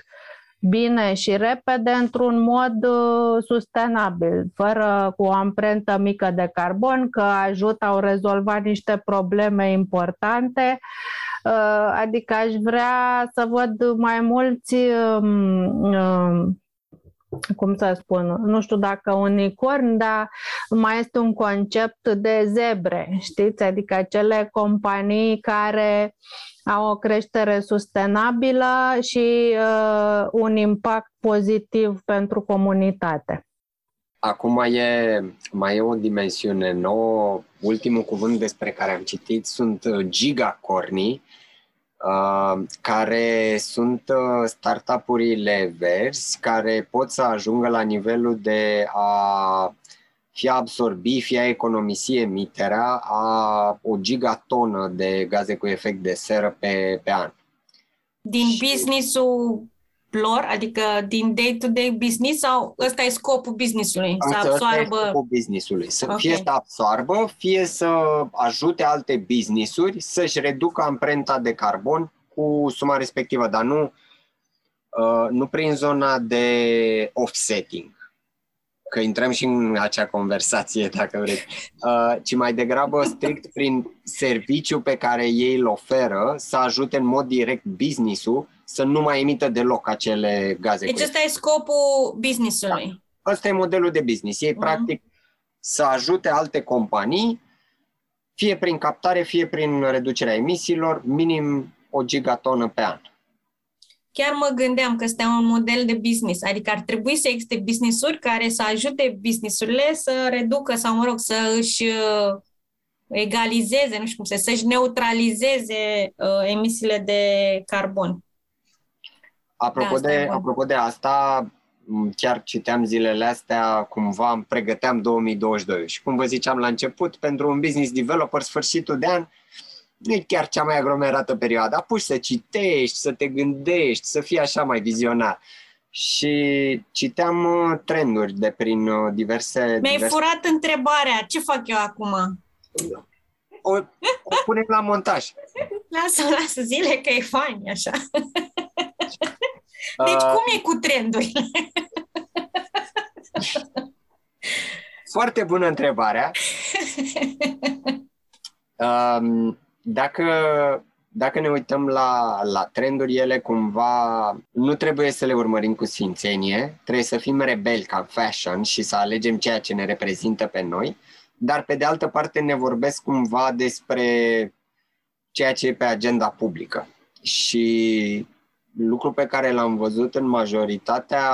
Speaker 4: bine și repede într-un mod uh, sustenabil, fără cu o amprentă mică de carbon, că ajută, au rezolvat niște probleme importante. Uh, adică aș vrea să văd mai mulți um, um, cum să spun, nu știu dacă unicorn, dar mai este un concept de zebre, știți? Adică acele companii care au o creștere sustenabilă și uh, un impact pozitiv pentru comunitate.
Speaker 3: Acum mai e, mai e o dimensiune nouă. Ultimul cuvânt despre care am citit sunt gigacornii, Uh, care sunt uh, startup-urile verzi care pot să ajungă la nivelul de a fie absorbi, fie a economisi emiterea a o gigatonă de gaze cu efect de seră pe, pe an.
Speaker 2: Din și... business-ul lor, adică din day-to-day business sau ăsta e scopul businessului? Să absoarbă... scopul
Speaker 3: businessului. Să okay. fie să absoarbă, fie să ajute alte businessuri să-și reducă amprenta de carbon cu suma respectivă, dar nu, uh, nu prin zona de offsetting că intrăm și în acea conversație, dacă vreți, uh, ci mai degrabă strict prin serviciu pe care ei îl oferă să ajute în mod direct business-ul să nu mai emită deloc acele gaze.
Speaker 2: Deci ăsta e scopul business-ului.
Speaker 3: Da. Ăsta e modelul de business. Ei, uh-huh. practic, să ajute alte companii, fie prin captare, fie prin reducerea emisiilor, minim o gigatonă pe an
Speaker 2: chiar mă gândeam că este un model de business, adică ar trebui să existe business-uri care să ajute business-urile să reducă sau, mă rog, să își uh, egalizeze, nu știu cum să să-și neutralizeze uh, emisiile de carbon.
Speaker 3: Apropo de, de, apropo de asta, chiar citeam zilele astea, cumva îmi pregăteam 2022 și cum vă ziceam la început, pentru un business developer, sfârșitul de an, nu e chiar cea mai aglomerată perioadă. Apuci să citești, să te gândești, să fii așa mai vizionar. Și citeam uh, trenduri de prin uh, diverse...
Speaker 2: Mi-ai
Speaker 3: diverse...
Speaker 2: furat întrebarea. Ce fac eu acum?
Speaker 3: O, o punem la montaj.
Speaker 2: Lasă, lasă, zile că e fain așa. Deci uh... cum e cu trendurile?
Speaker 3: Foarte bună întrebarea. Um, dacă, dacă ne uităm la, la trenduri, ele cumva nu trebuie să le urmărim cu sfințenie, trebuie să fim rebeli ca fashion și să alegem ceea ce ne reprezintă pe noi, dar pe de altă parte ne vorbesc cumva despre ceea ce e pe agenda publică. Și lucru pe care l-am văzut în majoritatea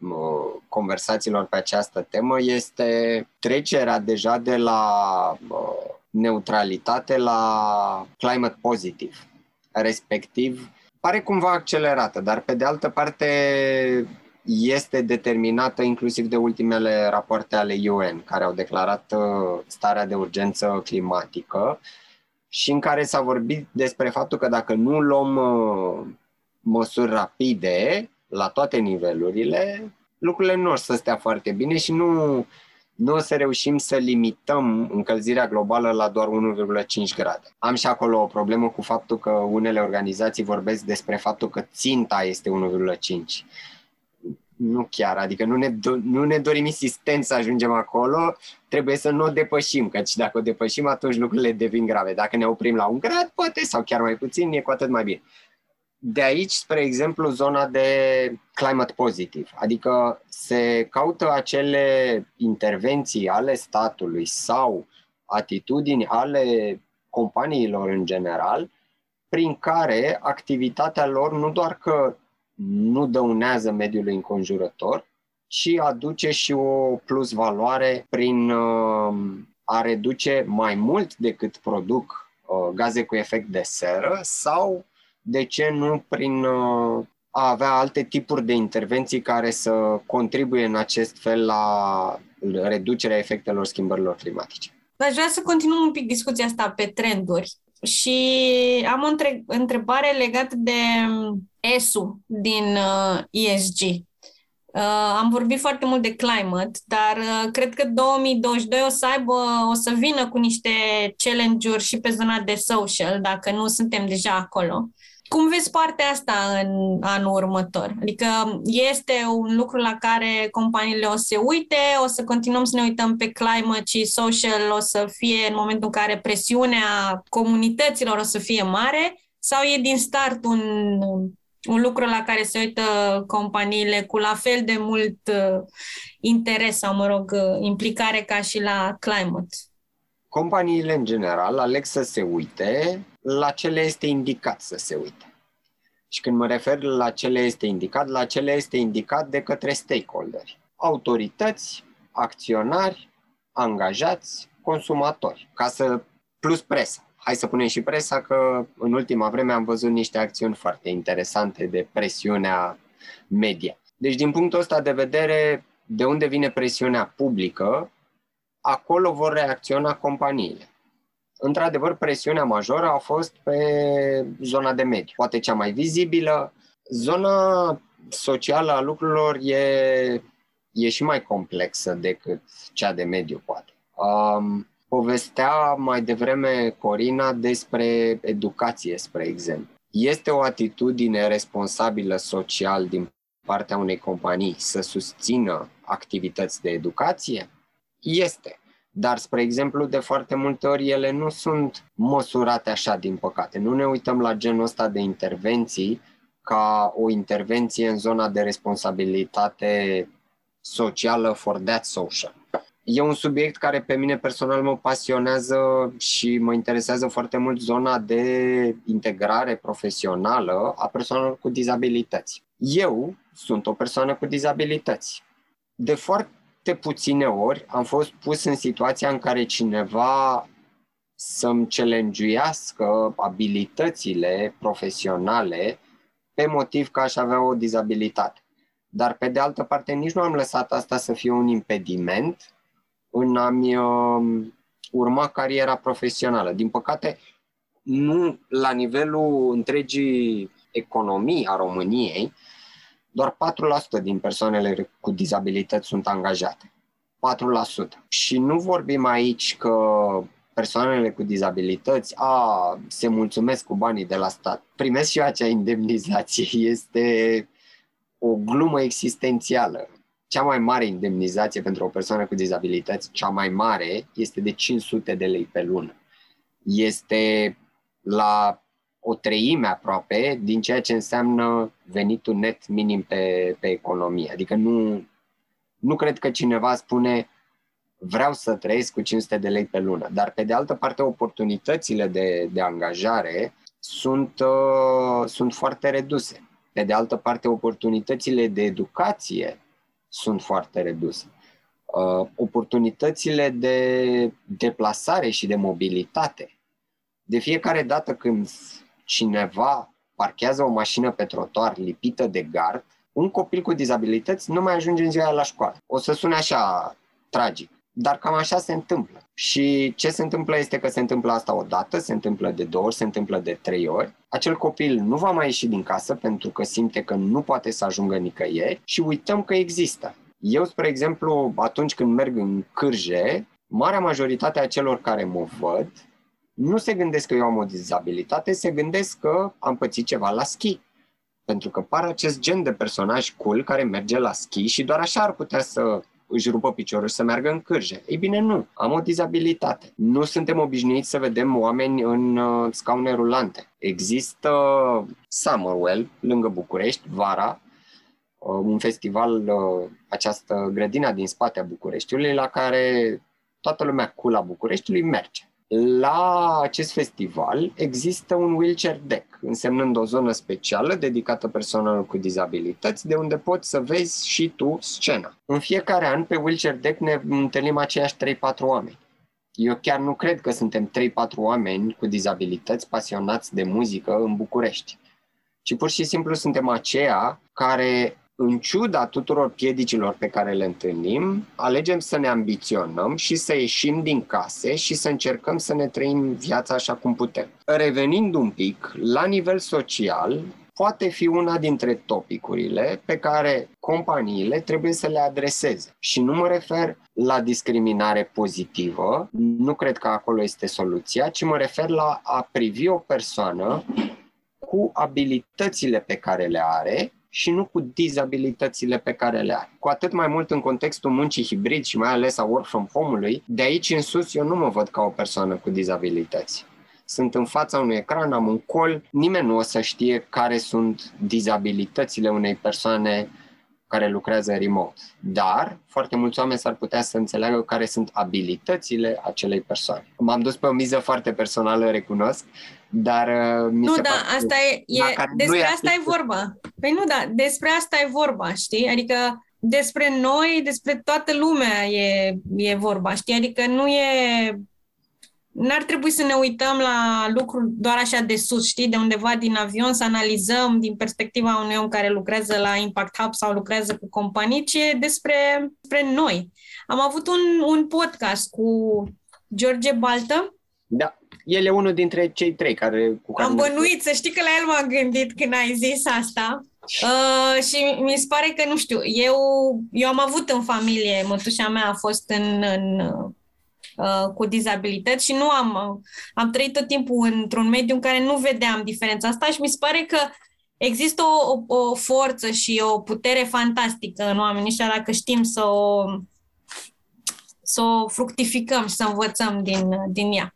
Speaker 3: uh, conversațiilor pe această temă este trecerea deja de la uh, neutralitate la climate positive, respectiv pare cumva accelerată, dar pe de altă parte este determinată inclusiv de ultimele rapoarte ale UN, care au declarat uh, starea de urgență climatică și în care s-a vorbit despre faptul că dacă nu luăm uh, măsuri rapide la toate nivelurile, lucrurile nu o să stea foarte bine și nu nu o să reușim să limităm încălzirea globală la doar 1,5 grade. Am și acolo o problemă cu faptul că unele organizații vorbesc despre faptul că ținta este 1,5 nu chiar, adică nu ne, do- nu ne dorim insistent să ajungem acolo, trebuie să nu o depășim, căci dacă o depășim, atunci lucrurile devin grave. Dacă ne oprim la un grad, poate, sau chiar mai puțin, e cu atât mai bine. De aici, spre exemplu, zona de climate positive, adică se caută acele intervenții ale statului sau atitudini ale companiilor în general, prin care activitatea lor nu doar că nu dăunează mediului înconjurător, ci aduce și o plus valoare prin uh, a reduce mai mult decât produc uh, gaze cu efect de seră sau, de ce nu, prin uh, a avea alte tipuri de intervenții care să contribuie în acest fel la reducerea efectelor schimbărilor climatice.
Speaker 2: Aș vrea să continuăm un pic discuția asta pe trenduri și am o întrebare legată de um, ESU din ESG. Uh, am vorbit foarte mult de climate, dar uh, cred că 2022 o să aibă, o să vină cu niște challenge-uri și pe zona de social, dacă nu suntem deja acolo. Cum vezi partea asta în anul următor? Adică este un lucru la care companiile o să se uite, o să continuăm să ne uităm pe climate și social, o să fie în momentul în care presiunea comunităților o să fie mare sau e din start un un lucru la care se uită companiile cu la fel de mult uh, interes sau, mă rog, uh, implicare ca și la climate?
Speaker 3: Companiile, în general, aleg să se uite la ce le este indicat să se uite. Și când mă refer la ce le este indicat, la ce le este indicat de către stakeholderi. Autorități, acționari, angajați, consumatori, ca să plus presă hai să punem și presa că în ultima vreme am văzut niște acțiuni foarte interesante de presiunea media. Deci din punctul ăsta de vedere, de unde vine presiunea publică, acolo vor reacționa companiile. Într-adevăr, presiunea majoră a fost pe zona de mediu, poate cea mai vizibilă. Zona socială a lucrurilor e, e și mai complexă decât cea de mediu, poate. Um, Povestea mai devreme Corina despre educație, spre exemplu. Este o atitudine responsabilă social din partea unei companii să susțină activități de educație? Este. Dar, spre exemplu, de foarte multe ori ele nu sunt măsurate așa, din păcate. Nu ne uităm la genul ăsta de intervenții ca o intervenție în zona de responsabilitate socială for that social. E un subiect care pe mine personal mă pasionează și mă interesează foarte mult zona de integrare profesională a persoanelor cu dizabilități. Eu sunt o persoană cu dizabilități. De foarte puține ori am fost pus în situația în care cineva să-mi celengiuiască abilitățile profesionale pe motiv că aș avea o dizabilitate. Dar pe de altă parte nici nu am lăsat asta să fie un impediment în a-mi uh, urma cariera profesională. Din păcate, nu la nivelul întregii economii a României, doar 4% din persoanele cu dizabilități sunt angajate. 4%. Și nu vorbim aici că persoanele cu dizabilități a, se mulțumesc cu banii de la stat. Primesc și eu acea indemnizație. Este o glumă existențială cea mai mare indemnizație pentru o persoană cu dizabilități, cea mai mare, este de 500 de lei pe lună. Este la o treime aproape din ceea ce înseamnă venitul net minim pe, pe economie. Adică nu, nu cred că cineva spune vreau să trăiesc cu 500 de lei pe lună. Dar, pe de altă parte, oportunitățile de, de angajare sunt, uh, sunt foarte reduse. Pe de altă parte, oportunitățile de educație sunt foarte reduse. Uh, oportunitățile de deplasare și de mobilitate. De fiecare dată când cineva parchează o mașină pe trotuar lipită de gard, un copil cu dizabilități nu mai ajunge în ziua la școală. O să sune așa tragic, dar cam așa se întâmplă. Și ce se întâmplă este că se întâmplă asta o dată, se întâmplă de două ori, se întâmplă de trei ori. Acel copil nu va mai ieși din casă pentru că simte că nu poate să ajungă nicăieri și uităm că există. Eu, spre exemplu, atunci când merg în cârje, marea majoritate a celor care mă văd nu se gândesc că eu am o dizabilitate, se gândesc că am pățit ceva la schi. Pentru că par acest gen de personaj cool care merge la schi și doar așa ar putea să își rupă piciorul și să meargă în cârje. Ei bine, nu. Am o dizabilitate. Nu suntem obișnuiți să vedem oameni în uh, scaune rulante. Există Summerwell, lângă București, vara, uh, un festival, uh, această grădina din spatea Bucureștiului, la care toată lumea cu la Bucureștiului merge. La acest festival există un wheelchair deck, însemnând o zonă specială dedicată persoanelor cu dizabilități, de unde poți să vezi și tu scena. În fiecare an pe wheelchair deck ne întâlnim aceiași 3-4 oameni. Eu chiar nu cred că suntem 3-4 oameni cu dizabilități pasionați de muzică în București, ci pur și simplu suntem aceia care în ciuda tuturor piedicilor pe care le întâlnim, alegem să ne ambiționăm și să ieșim din case și să încercăm să ne trăim viața așa cum putem. Revenind un pic, la nivel social, poate fi una dintre topicurile pe care companiile trebuie să le adreseze. Și nu mă refer la discriminare pozitivă, nu cred că acolo este soluția, ci mă refer la a privi o persoană cu abilitățile pe care le are și nu cu dizabilitățile pe care le are. Cu atât mai mult în contextul muncii hibrid și mai ales a work from home-ului, de aici în sus eu nu mă văd ca o persoană cu dizabilități. Sunt în fața unui ecran, am un col, nimeni nu o să știe care sunt dizabilitățile unei persoane care lucrează remote. Dar foarte mulți oameni s-ar putea să înțeleagă care sunt abilitățile acelei persoane. M-am dus pe o miză foarte personală, recunosc, dar uh, mi
Speaker 2: nu,
Speaker 3: se
Speaker 2: da,
Speaker 3: pare
Speaker 2: asta e, e despre asta e vorba. Păi nu, da, despre asta e vorba, știi? Adică despre noi, despre toată lumea e, e vorba, știi? Adică nu e... N-ar trebui să ne uităm la lucruri doar așa de sus, știi? De undeva din avion, să analizăm din perspectiva unui om care lucrează la Impact Hub sau lucrează cu companii, ci e despre, despre noi. Am avut un, un podcast cu George Baltă.
Speaker 3: Da el e unul dintre cei trei care... Cu care
Speaker 2: Am bănuit, să știi că la el m-am gândit când ai zis asta. Uh, și mi se pare că, nu știu, eu, eu am avut în familie, mătușa mea a fost în, în uh, cu dizabilități și nu am, am trăit tot timpul într-un mediu în care nu vedeam diferența asta și mi se pare că există o, o, o forță și o putere fantastică în oamenii ăștia dacă știm să o, să o fructificăm și să învățăm din, din ea.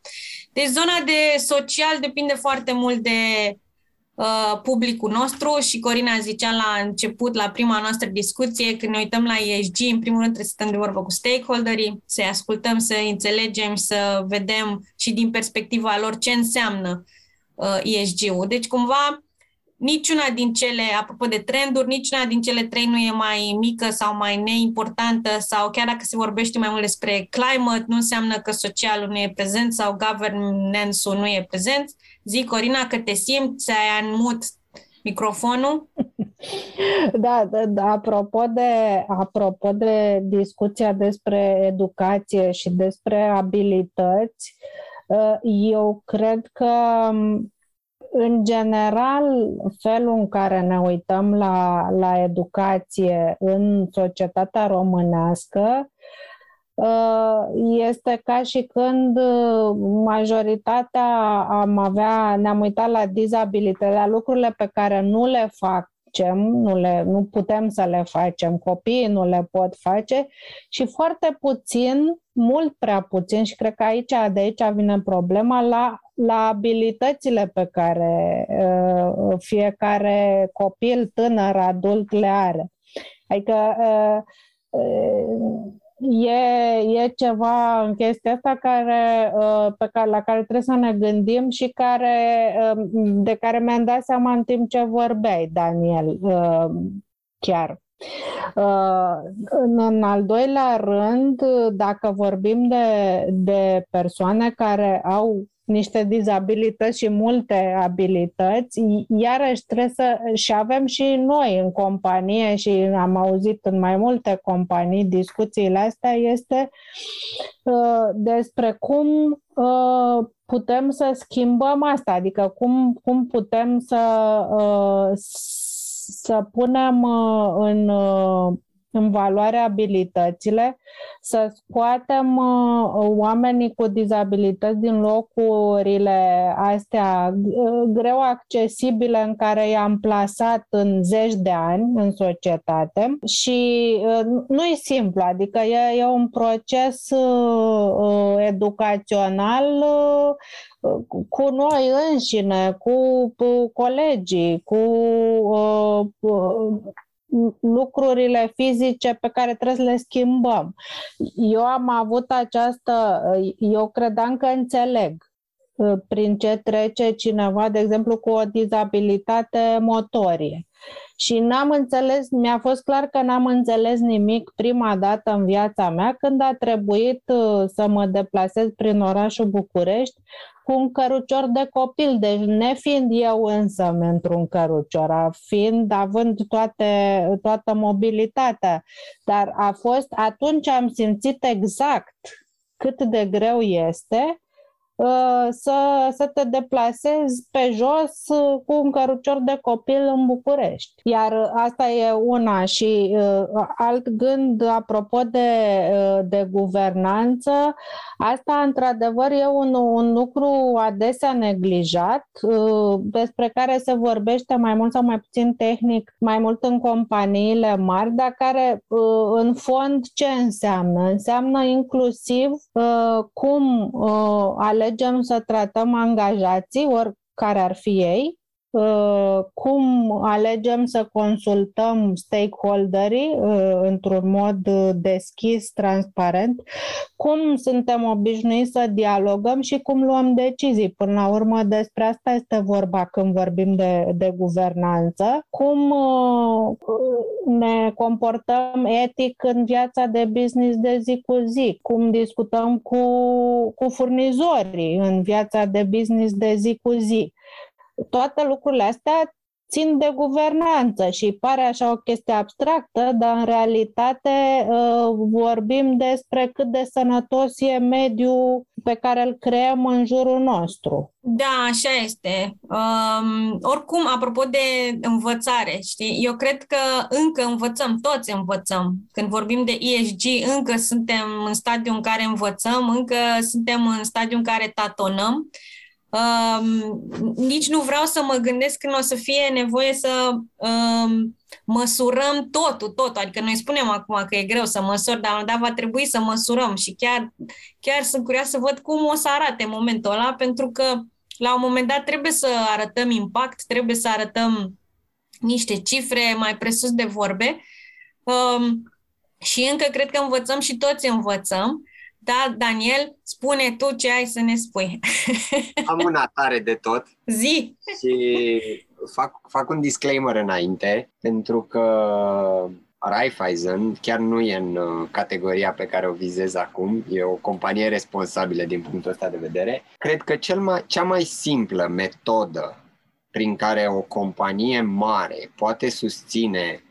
Speaker 2: Deci zona de social depinde foarte mult de uh, publicul nostru și Corina zicea la început, la prima noastră discuție, când ne uităm la ESG, în primul rând trebuie să stăm de vorbă cu stakeholderii, să-i ascultăm, să înțelegem, să vedem și din perspectiva lor ce înseamnă uh, ESG-ul. Deci cumva niciuna din cele, apropo de trenduri, niciuna din cele trei nu e mai mică sau mai neimportantă sau chiar dacă se vorbește mai mult despre climate, nu înseamnă că socialul nu e prezent sau governance-ul nu e prezent. Zic, Corina, că te simți, ai mut microfonul.
Speaker 4: Da, da, da, apropo de, apropo de discuția despre educație și despre abilități, uh, eu cred că în general, felul în care ne uităm la, la educație în societatea românească uh, este ca și când majoritatea am avea, ne-am uitat la dizabilități, la lucrurile pe care nu le fac facem, nu, le, nu putem să le facem, copiii nu le pot face și foarte puțin, mult prea puțin și cred că aici, de aici vine problema, la la abilitățile pe care uh, fiecare copil, tânăr, adult le are. Adică uh, uh, e, e ceva în chestia asta care, uh, pe care, la care trebuie să ne gândim și care, uh, de care mi-am dat seama în timp ce vorbeai, Daniel, uh, chiar. În, în al doilea rând, dacă vorbim de, de persoane care au niște dizabilități și multe abilități, iarăși trebuie să și avem și noi în companie și am auzit în mai multe companii discuțiile astea, este uh, despre cum uh, putem să schimbăm asta, adică cum, cum putem să, uh, să punem uh, în uh, în valoare abilitățile, să scoatem uh, oamenii cu dizabilități din locurile astea uh, greu accesibile în care i-am plasat în zeci de ani în societate. Și uh, nu e simplu, adică e, e un proces educațional cu noi înșine, cu, cu colegii, cu lucrurile fizice pe care trebuie să le schimbăm. Eu am avut această, eu credeam că înțeleg uh, prin ce trece cineva, de exemplu, cu o dizabilitate motorie. Și n-am înțeles, mi-a fost clar că n-am înțeles nimic prima dată în viața mea când a trebuit uh, să mă deplasez prin orașul București cu un cărucior de copil, deci nefiind eu însă într-un cărucior, fiind, având toate, toată mobilitatea. Dar a fost, atunci am simțit exact cât de greu este Uh, să, să te deplasezi pe jos uh, cu un cărucior de copil în București. Iar asta e una și uh, alt gând apropo de, de guvernanță, asta într-adevăr e un, un lucru adesea neglijat, despre care se vorbește mai mult sau mai puțin tehnic, mai mult în companiile mari, dar care în fond ce înseamnă? Înseamnă inclusiv cum alegem alegem să tratăm angajații, oricare ar fi ei, uh, cum alegem să consultăm stakeholderii uh, într-un mod uh, deschis, transparent, cum suntem obișnuiți să dialogăm și cum luăm decizii. Până la urmă, despre asta este vorba când vorbim de, de guvernanță, cum ne comportăm etic în viața de business de zi cu zi, cum discutăm cu, cu furnizorii în viața de business de zi cu zi. Toate lucrurile astea țin de guvernanță și pare așa o chestie abstractă, dar în realitate uh, vorbim despre cât de sănătos e mediul pe care îl creăm în jurul nostru.
Speaker 2: Da, așa este. Um, oricum, apropo de învățare, știi, eu cred că încă învățăm, toți învățăm. Când vorbim de ESG, încă suntem în stadiul în care învățăm, încă suntem în stadiul în care tatonăm Um, nici nu vreau să mă gândesc când o să fie nevoie să um, măsurăm totul, totul. Adică noi spunem acum că e greu să măsori, dar dar va trebui să măsurăm. Și chiar, chiar sunt curioasă să văd cum o să arate momentul ăla, pentru că la un moment dat trebuie să arătăm impact, trebuie să arătăm niște cifre mai presus de vorbe. Um, și încă cred că învățăm și toți învățăm da, Daniel, spune tu ce ai să ne spui.
Speaker 3: Am una tare de tot.
Speaker 2: Zi!
Speaker 3: Și fac, fac un disclaimer înainte, pentru că Raiffeisen chiar nu e în uh, categoria pe care o vizez acum, e o companie responsabilă din punctul ăsta de vedere. Cred că cel mai, cea mai simplă metodă prin care o companie mare poate susține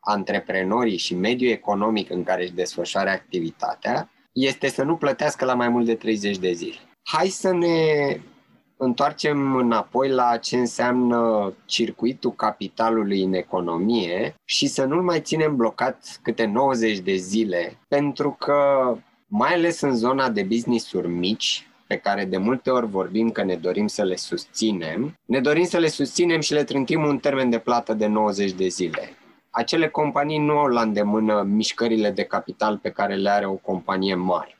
Speaker 3: antreprenorii și mediul economic în care își desfășoară activitatea este să nu plătească la mai mult de 30 de zile. Hai să ne întoarcem înapoi la ce înseamnă circuitul capitalului în economie și să nu-l mai ținem blocat câte 90 de zile, pentru că, mai ales în zona de business-uri mici, pe care de multe ori vorbim că ne dorim să le susținem, ne dorim să le susținem și le trântim un termen de plată de 90 de zile acele companii nu au la îndemână mișcările de capital pe care le are o companie mare.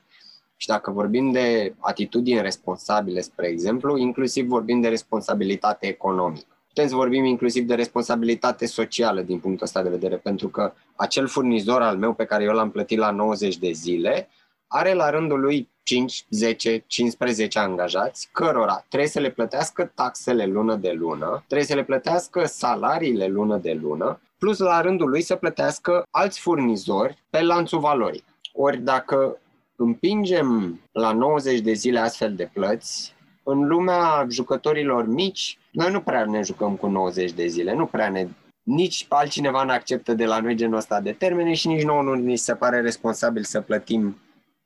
Speaker 3: Și dacă vorbim de atitudini responsabile, spre exemplu, inclusiv vorbim de responsabilitate economică. Putem să vorbim inclusiv de responsabilitate socială din punctul ăsta de vedere, pentru că acel furnizor al meu pe care eu l-am plătit la 90 de zile are la rândul lui 5, 10, 15 angajați, cărora trebuie să le plătească taxele lună de lună, trebuie să le plătească salariile lună de lună, plus la rândul lui să plătească alți furnizori pe lanțul valoric. Ori dacă împingem la 90 de zile astfel de plăți, în lumea jucătorilor mici, noi nu prea ne jucăm cu 90 de zile, nu prea ne nici altcineva nu acceptă de la noi genul ăsta de termene și nici nouă nu ni se pare responsabil să plătim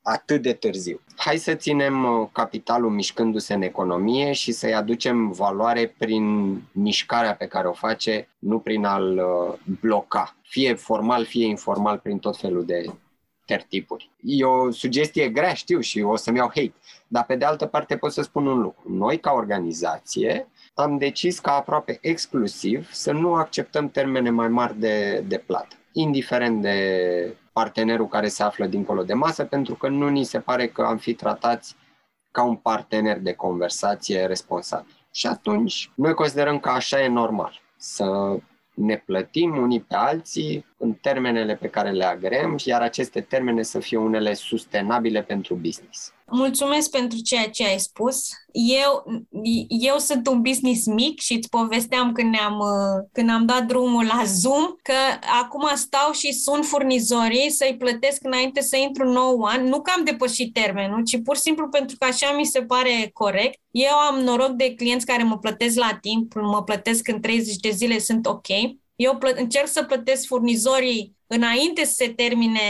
Speaker 3: atât de târziu. Hai să ținem uh, capitalul mișcându-se în economie și să-i aducem valoare prin mișcarea pe care o face, nu prin a-l uh, bloca, fie formal, fie informal, prin tot felul de tertipuri. E o sugestie grea, știu, și o să-mi iau hate, dar pe de altă parte pot să spun un lucru. Noi, ca organizație, am decis ca aproape exclusiv să nu acceptăm termene mai mari de, de plată, indiferent de partenerul care se află dincolo de masă, pentru că nu ni se pare că am fi tratați ca un partener de conversație responsabil. Și atunci noi considerăm că așa e normal, să ne plătim unii pe alții în termenele pe care le agrem, iar aceste termene să fie unele sustenabile pentru business.
Speaker 2: Mulțumesc pentru ceea ce ai spus. Eu, eu sunt un business mic și îți povesteam când, ne-am, când am dat drumul la Zoom că acum stau și sun furnizorii să-i plătesc înainte să intru un nou an. Nu că am depășit termenul, ci pur și simplu pentru că așa mi se pare corect. Eu am noroc de clienți care mă plătesc la timp, mă plătesc în 30 de zile, sunt ok. Eu plă- încerc să plătesc furnizorii înainte să se termine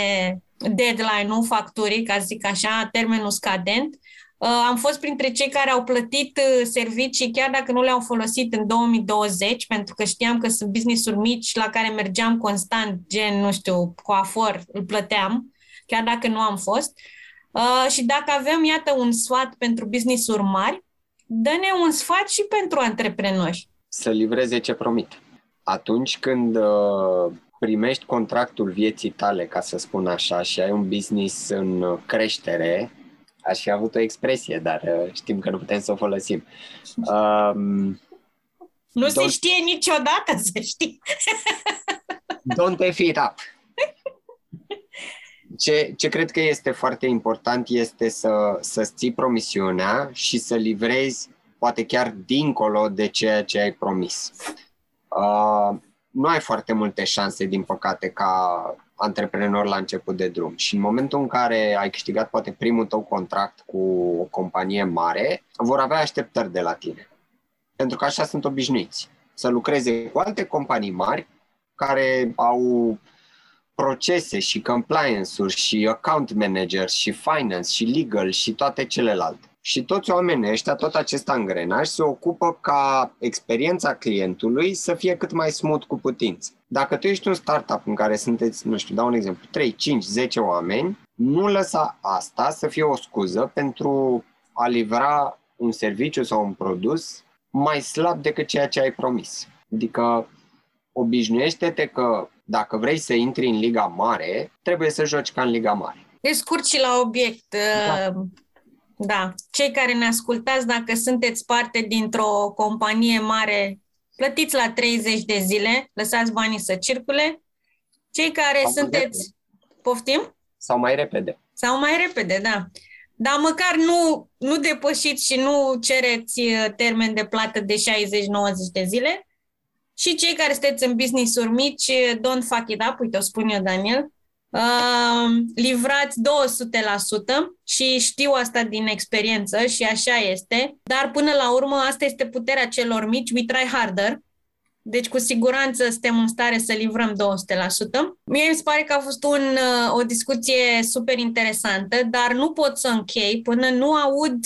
Speaker 2: deadline-ul facturii, ca să zic așa, termenul scadent. Uh, am fost printre cei care au plătit uh, servicii chiar dacă nu le-au folosit în 2020, pentru că știam că sunt business-uri mici la care mergeam constant, gen, nu știu, coafor, îl plăteam, chiar dacă nu am fost. Uh, și dacă avem, iată, un sfat pentru business-uri mari, dă-ne un sfat și pentru antreprenori.
Speaker 3: Să livreze ce promit. Atunci când uh, primești contractul vieții tale, ca să spun așa, și ai un business în creștere, aș fi avut o expresie, dar uh, știm că nu putem să o folosim. Um,
Speaker 2: nu se știe niciodată, să știi.
Speaker 3: don't F it up. Ce, ce cred că este foarte important este să, să ții promisiunea și să livrezi poate chiar dincolo de ceea ce ai promis. Uh, nu ai foarte multe șanse, din păcate, ca antreprenor la început de drum. Și în momentul în care ai câștigat poate primul tău contract cu o companie mare, vor avea așteptări de la tine. Pentru că așa sunt obișnuiți. Să lucreze cu alte companii mari care au procese și compliance-uri și account manager și finance și legal și toate celelalte. Și toți oamenii ăștia, tot acest angrenaj, se ocupă ca experiența clientului să fie cât mai smooth cu putință. Dacă tu ești un startup în care sunteți, nu știu, dau un exemplu, 3, 5, 10 oameni, nu lăsa asta să fie o scuză pentru a livra un serviciu sau un produs mai slab decât ceea ce ai promis. Adică obișnuiește-te că dacă vrei să intri în liga mare, trebuie să joci ca în liga mare.
Speaker 2: E scurt și la obiect. Da. Uh, da. Cei care ne ascultați, dacă sunteți parte dintr-o companie mare, plătiți la 30 de zile, lăsați banii să circule. Cei care Sau sunteți... Poftim?
Speaker 3: Sau mai repede.
Speaker 2: Sau mai repede, da. Dar măcar nu, nu depășiți și nu cereți uh, termen de plată de 60-90 de zile. Și cei care sunteți în business-uri mici, uh, don't fuck it up, uite, o spun eu, Daniel, livrați 200% și știu asta din experiență și așa este, dar până la urmă asta este puterea celor mici, we try harder, deci cu siguranță suntem în stare să livrăm 200%. Mie mi se pare că a fost un, uh, o discuție super interesantă, dar nu pot să închei până nu aud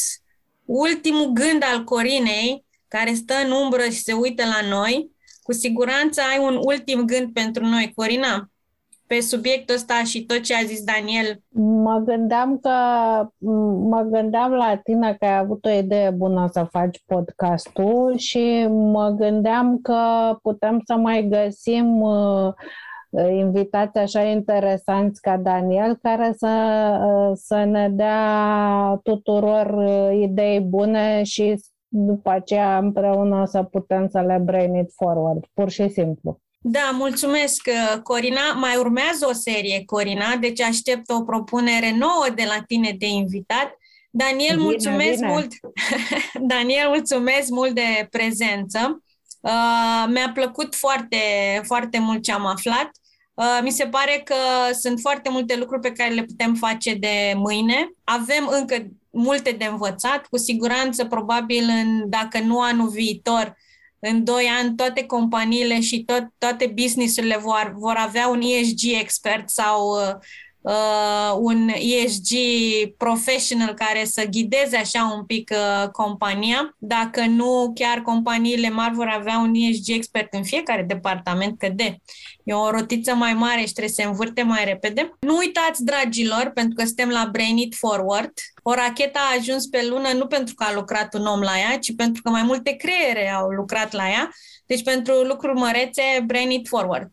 Speaker 2: ultimul gând al Corinei, care stă în umbră și se uită la noi. Cu siguranță ai un ultim gând pentru noi, Corina pe subiectul ăsta și tot ce a zis Daniel?
Speaker 4: Mă gândeam că mă gândeam la tine că ai avut o idee bună să faci podcastul și mă gândeam că putem să mai găsim uh, invitați așa interesanți ca Daniel care să, uh, să ne dea tuturor uh, idei bune și după aceea împreună să putem să le brain it forward, pur și simplu.
Speaker 2: Da, mulțumesc, uh, Corina. Mai urmează o serie, Corina, deci aștept o propunere nouă de la tine de invitat. Daniel, bine, mulțumesc bine. mult. Daniel, mulțumesc mult de prezență. Uh, mi-a plăcut foarte, foarte mult ce am aflat. Uh, mi se pare că sunt foarte multe lucruri pe care le putem face de mâine. Avem încă multe de învățat. Cu siguranță, probabil, în, dacă nu anul viitor, în 2 ani toate companiile și tot, toate businessurile vor, vor avea un ESG expert sau uh, uh, un ESG professional care să ghideze așa un pic uh, compania. Dacă nu, chiar companiile mari vor avea un ESG expert în fiecare departament, că de e o rotiță mai mare și trebuie să se învârte mai repede. Nu uitați, dragilor, pentru că suntem la Brain It Forward, o rachetă a ajuns pe lună nu pentru că a lucrat un om la ea, ci pentru că mai multe creiere au lucrat la ea. Deci pentru lucruri mărețe, Brain It Forward.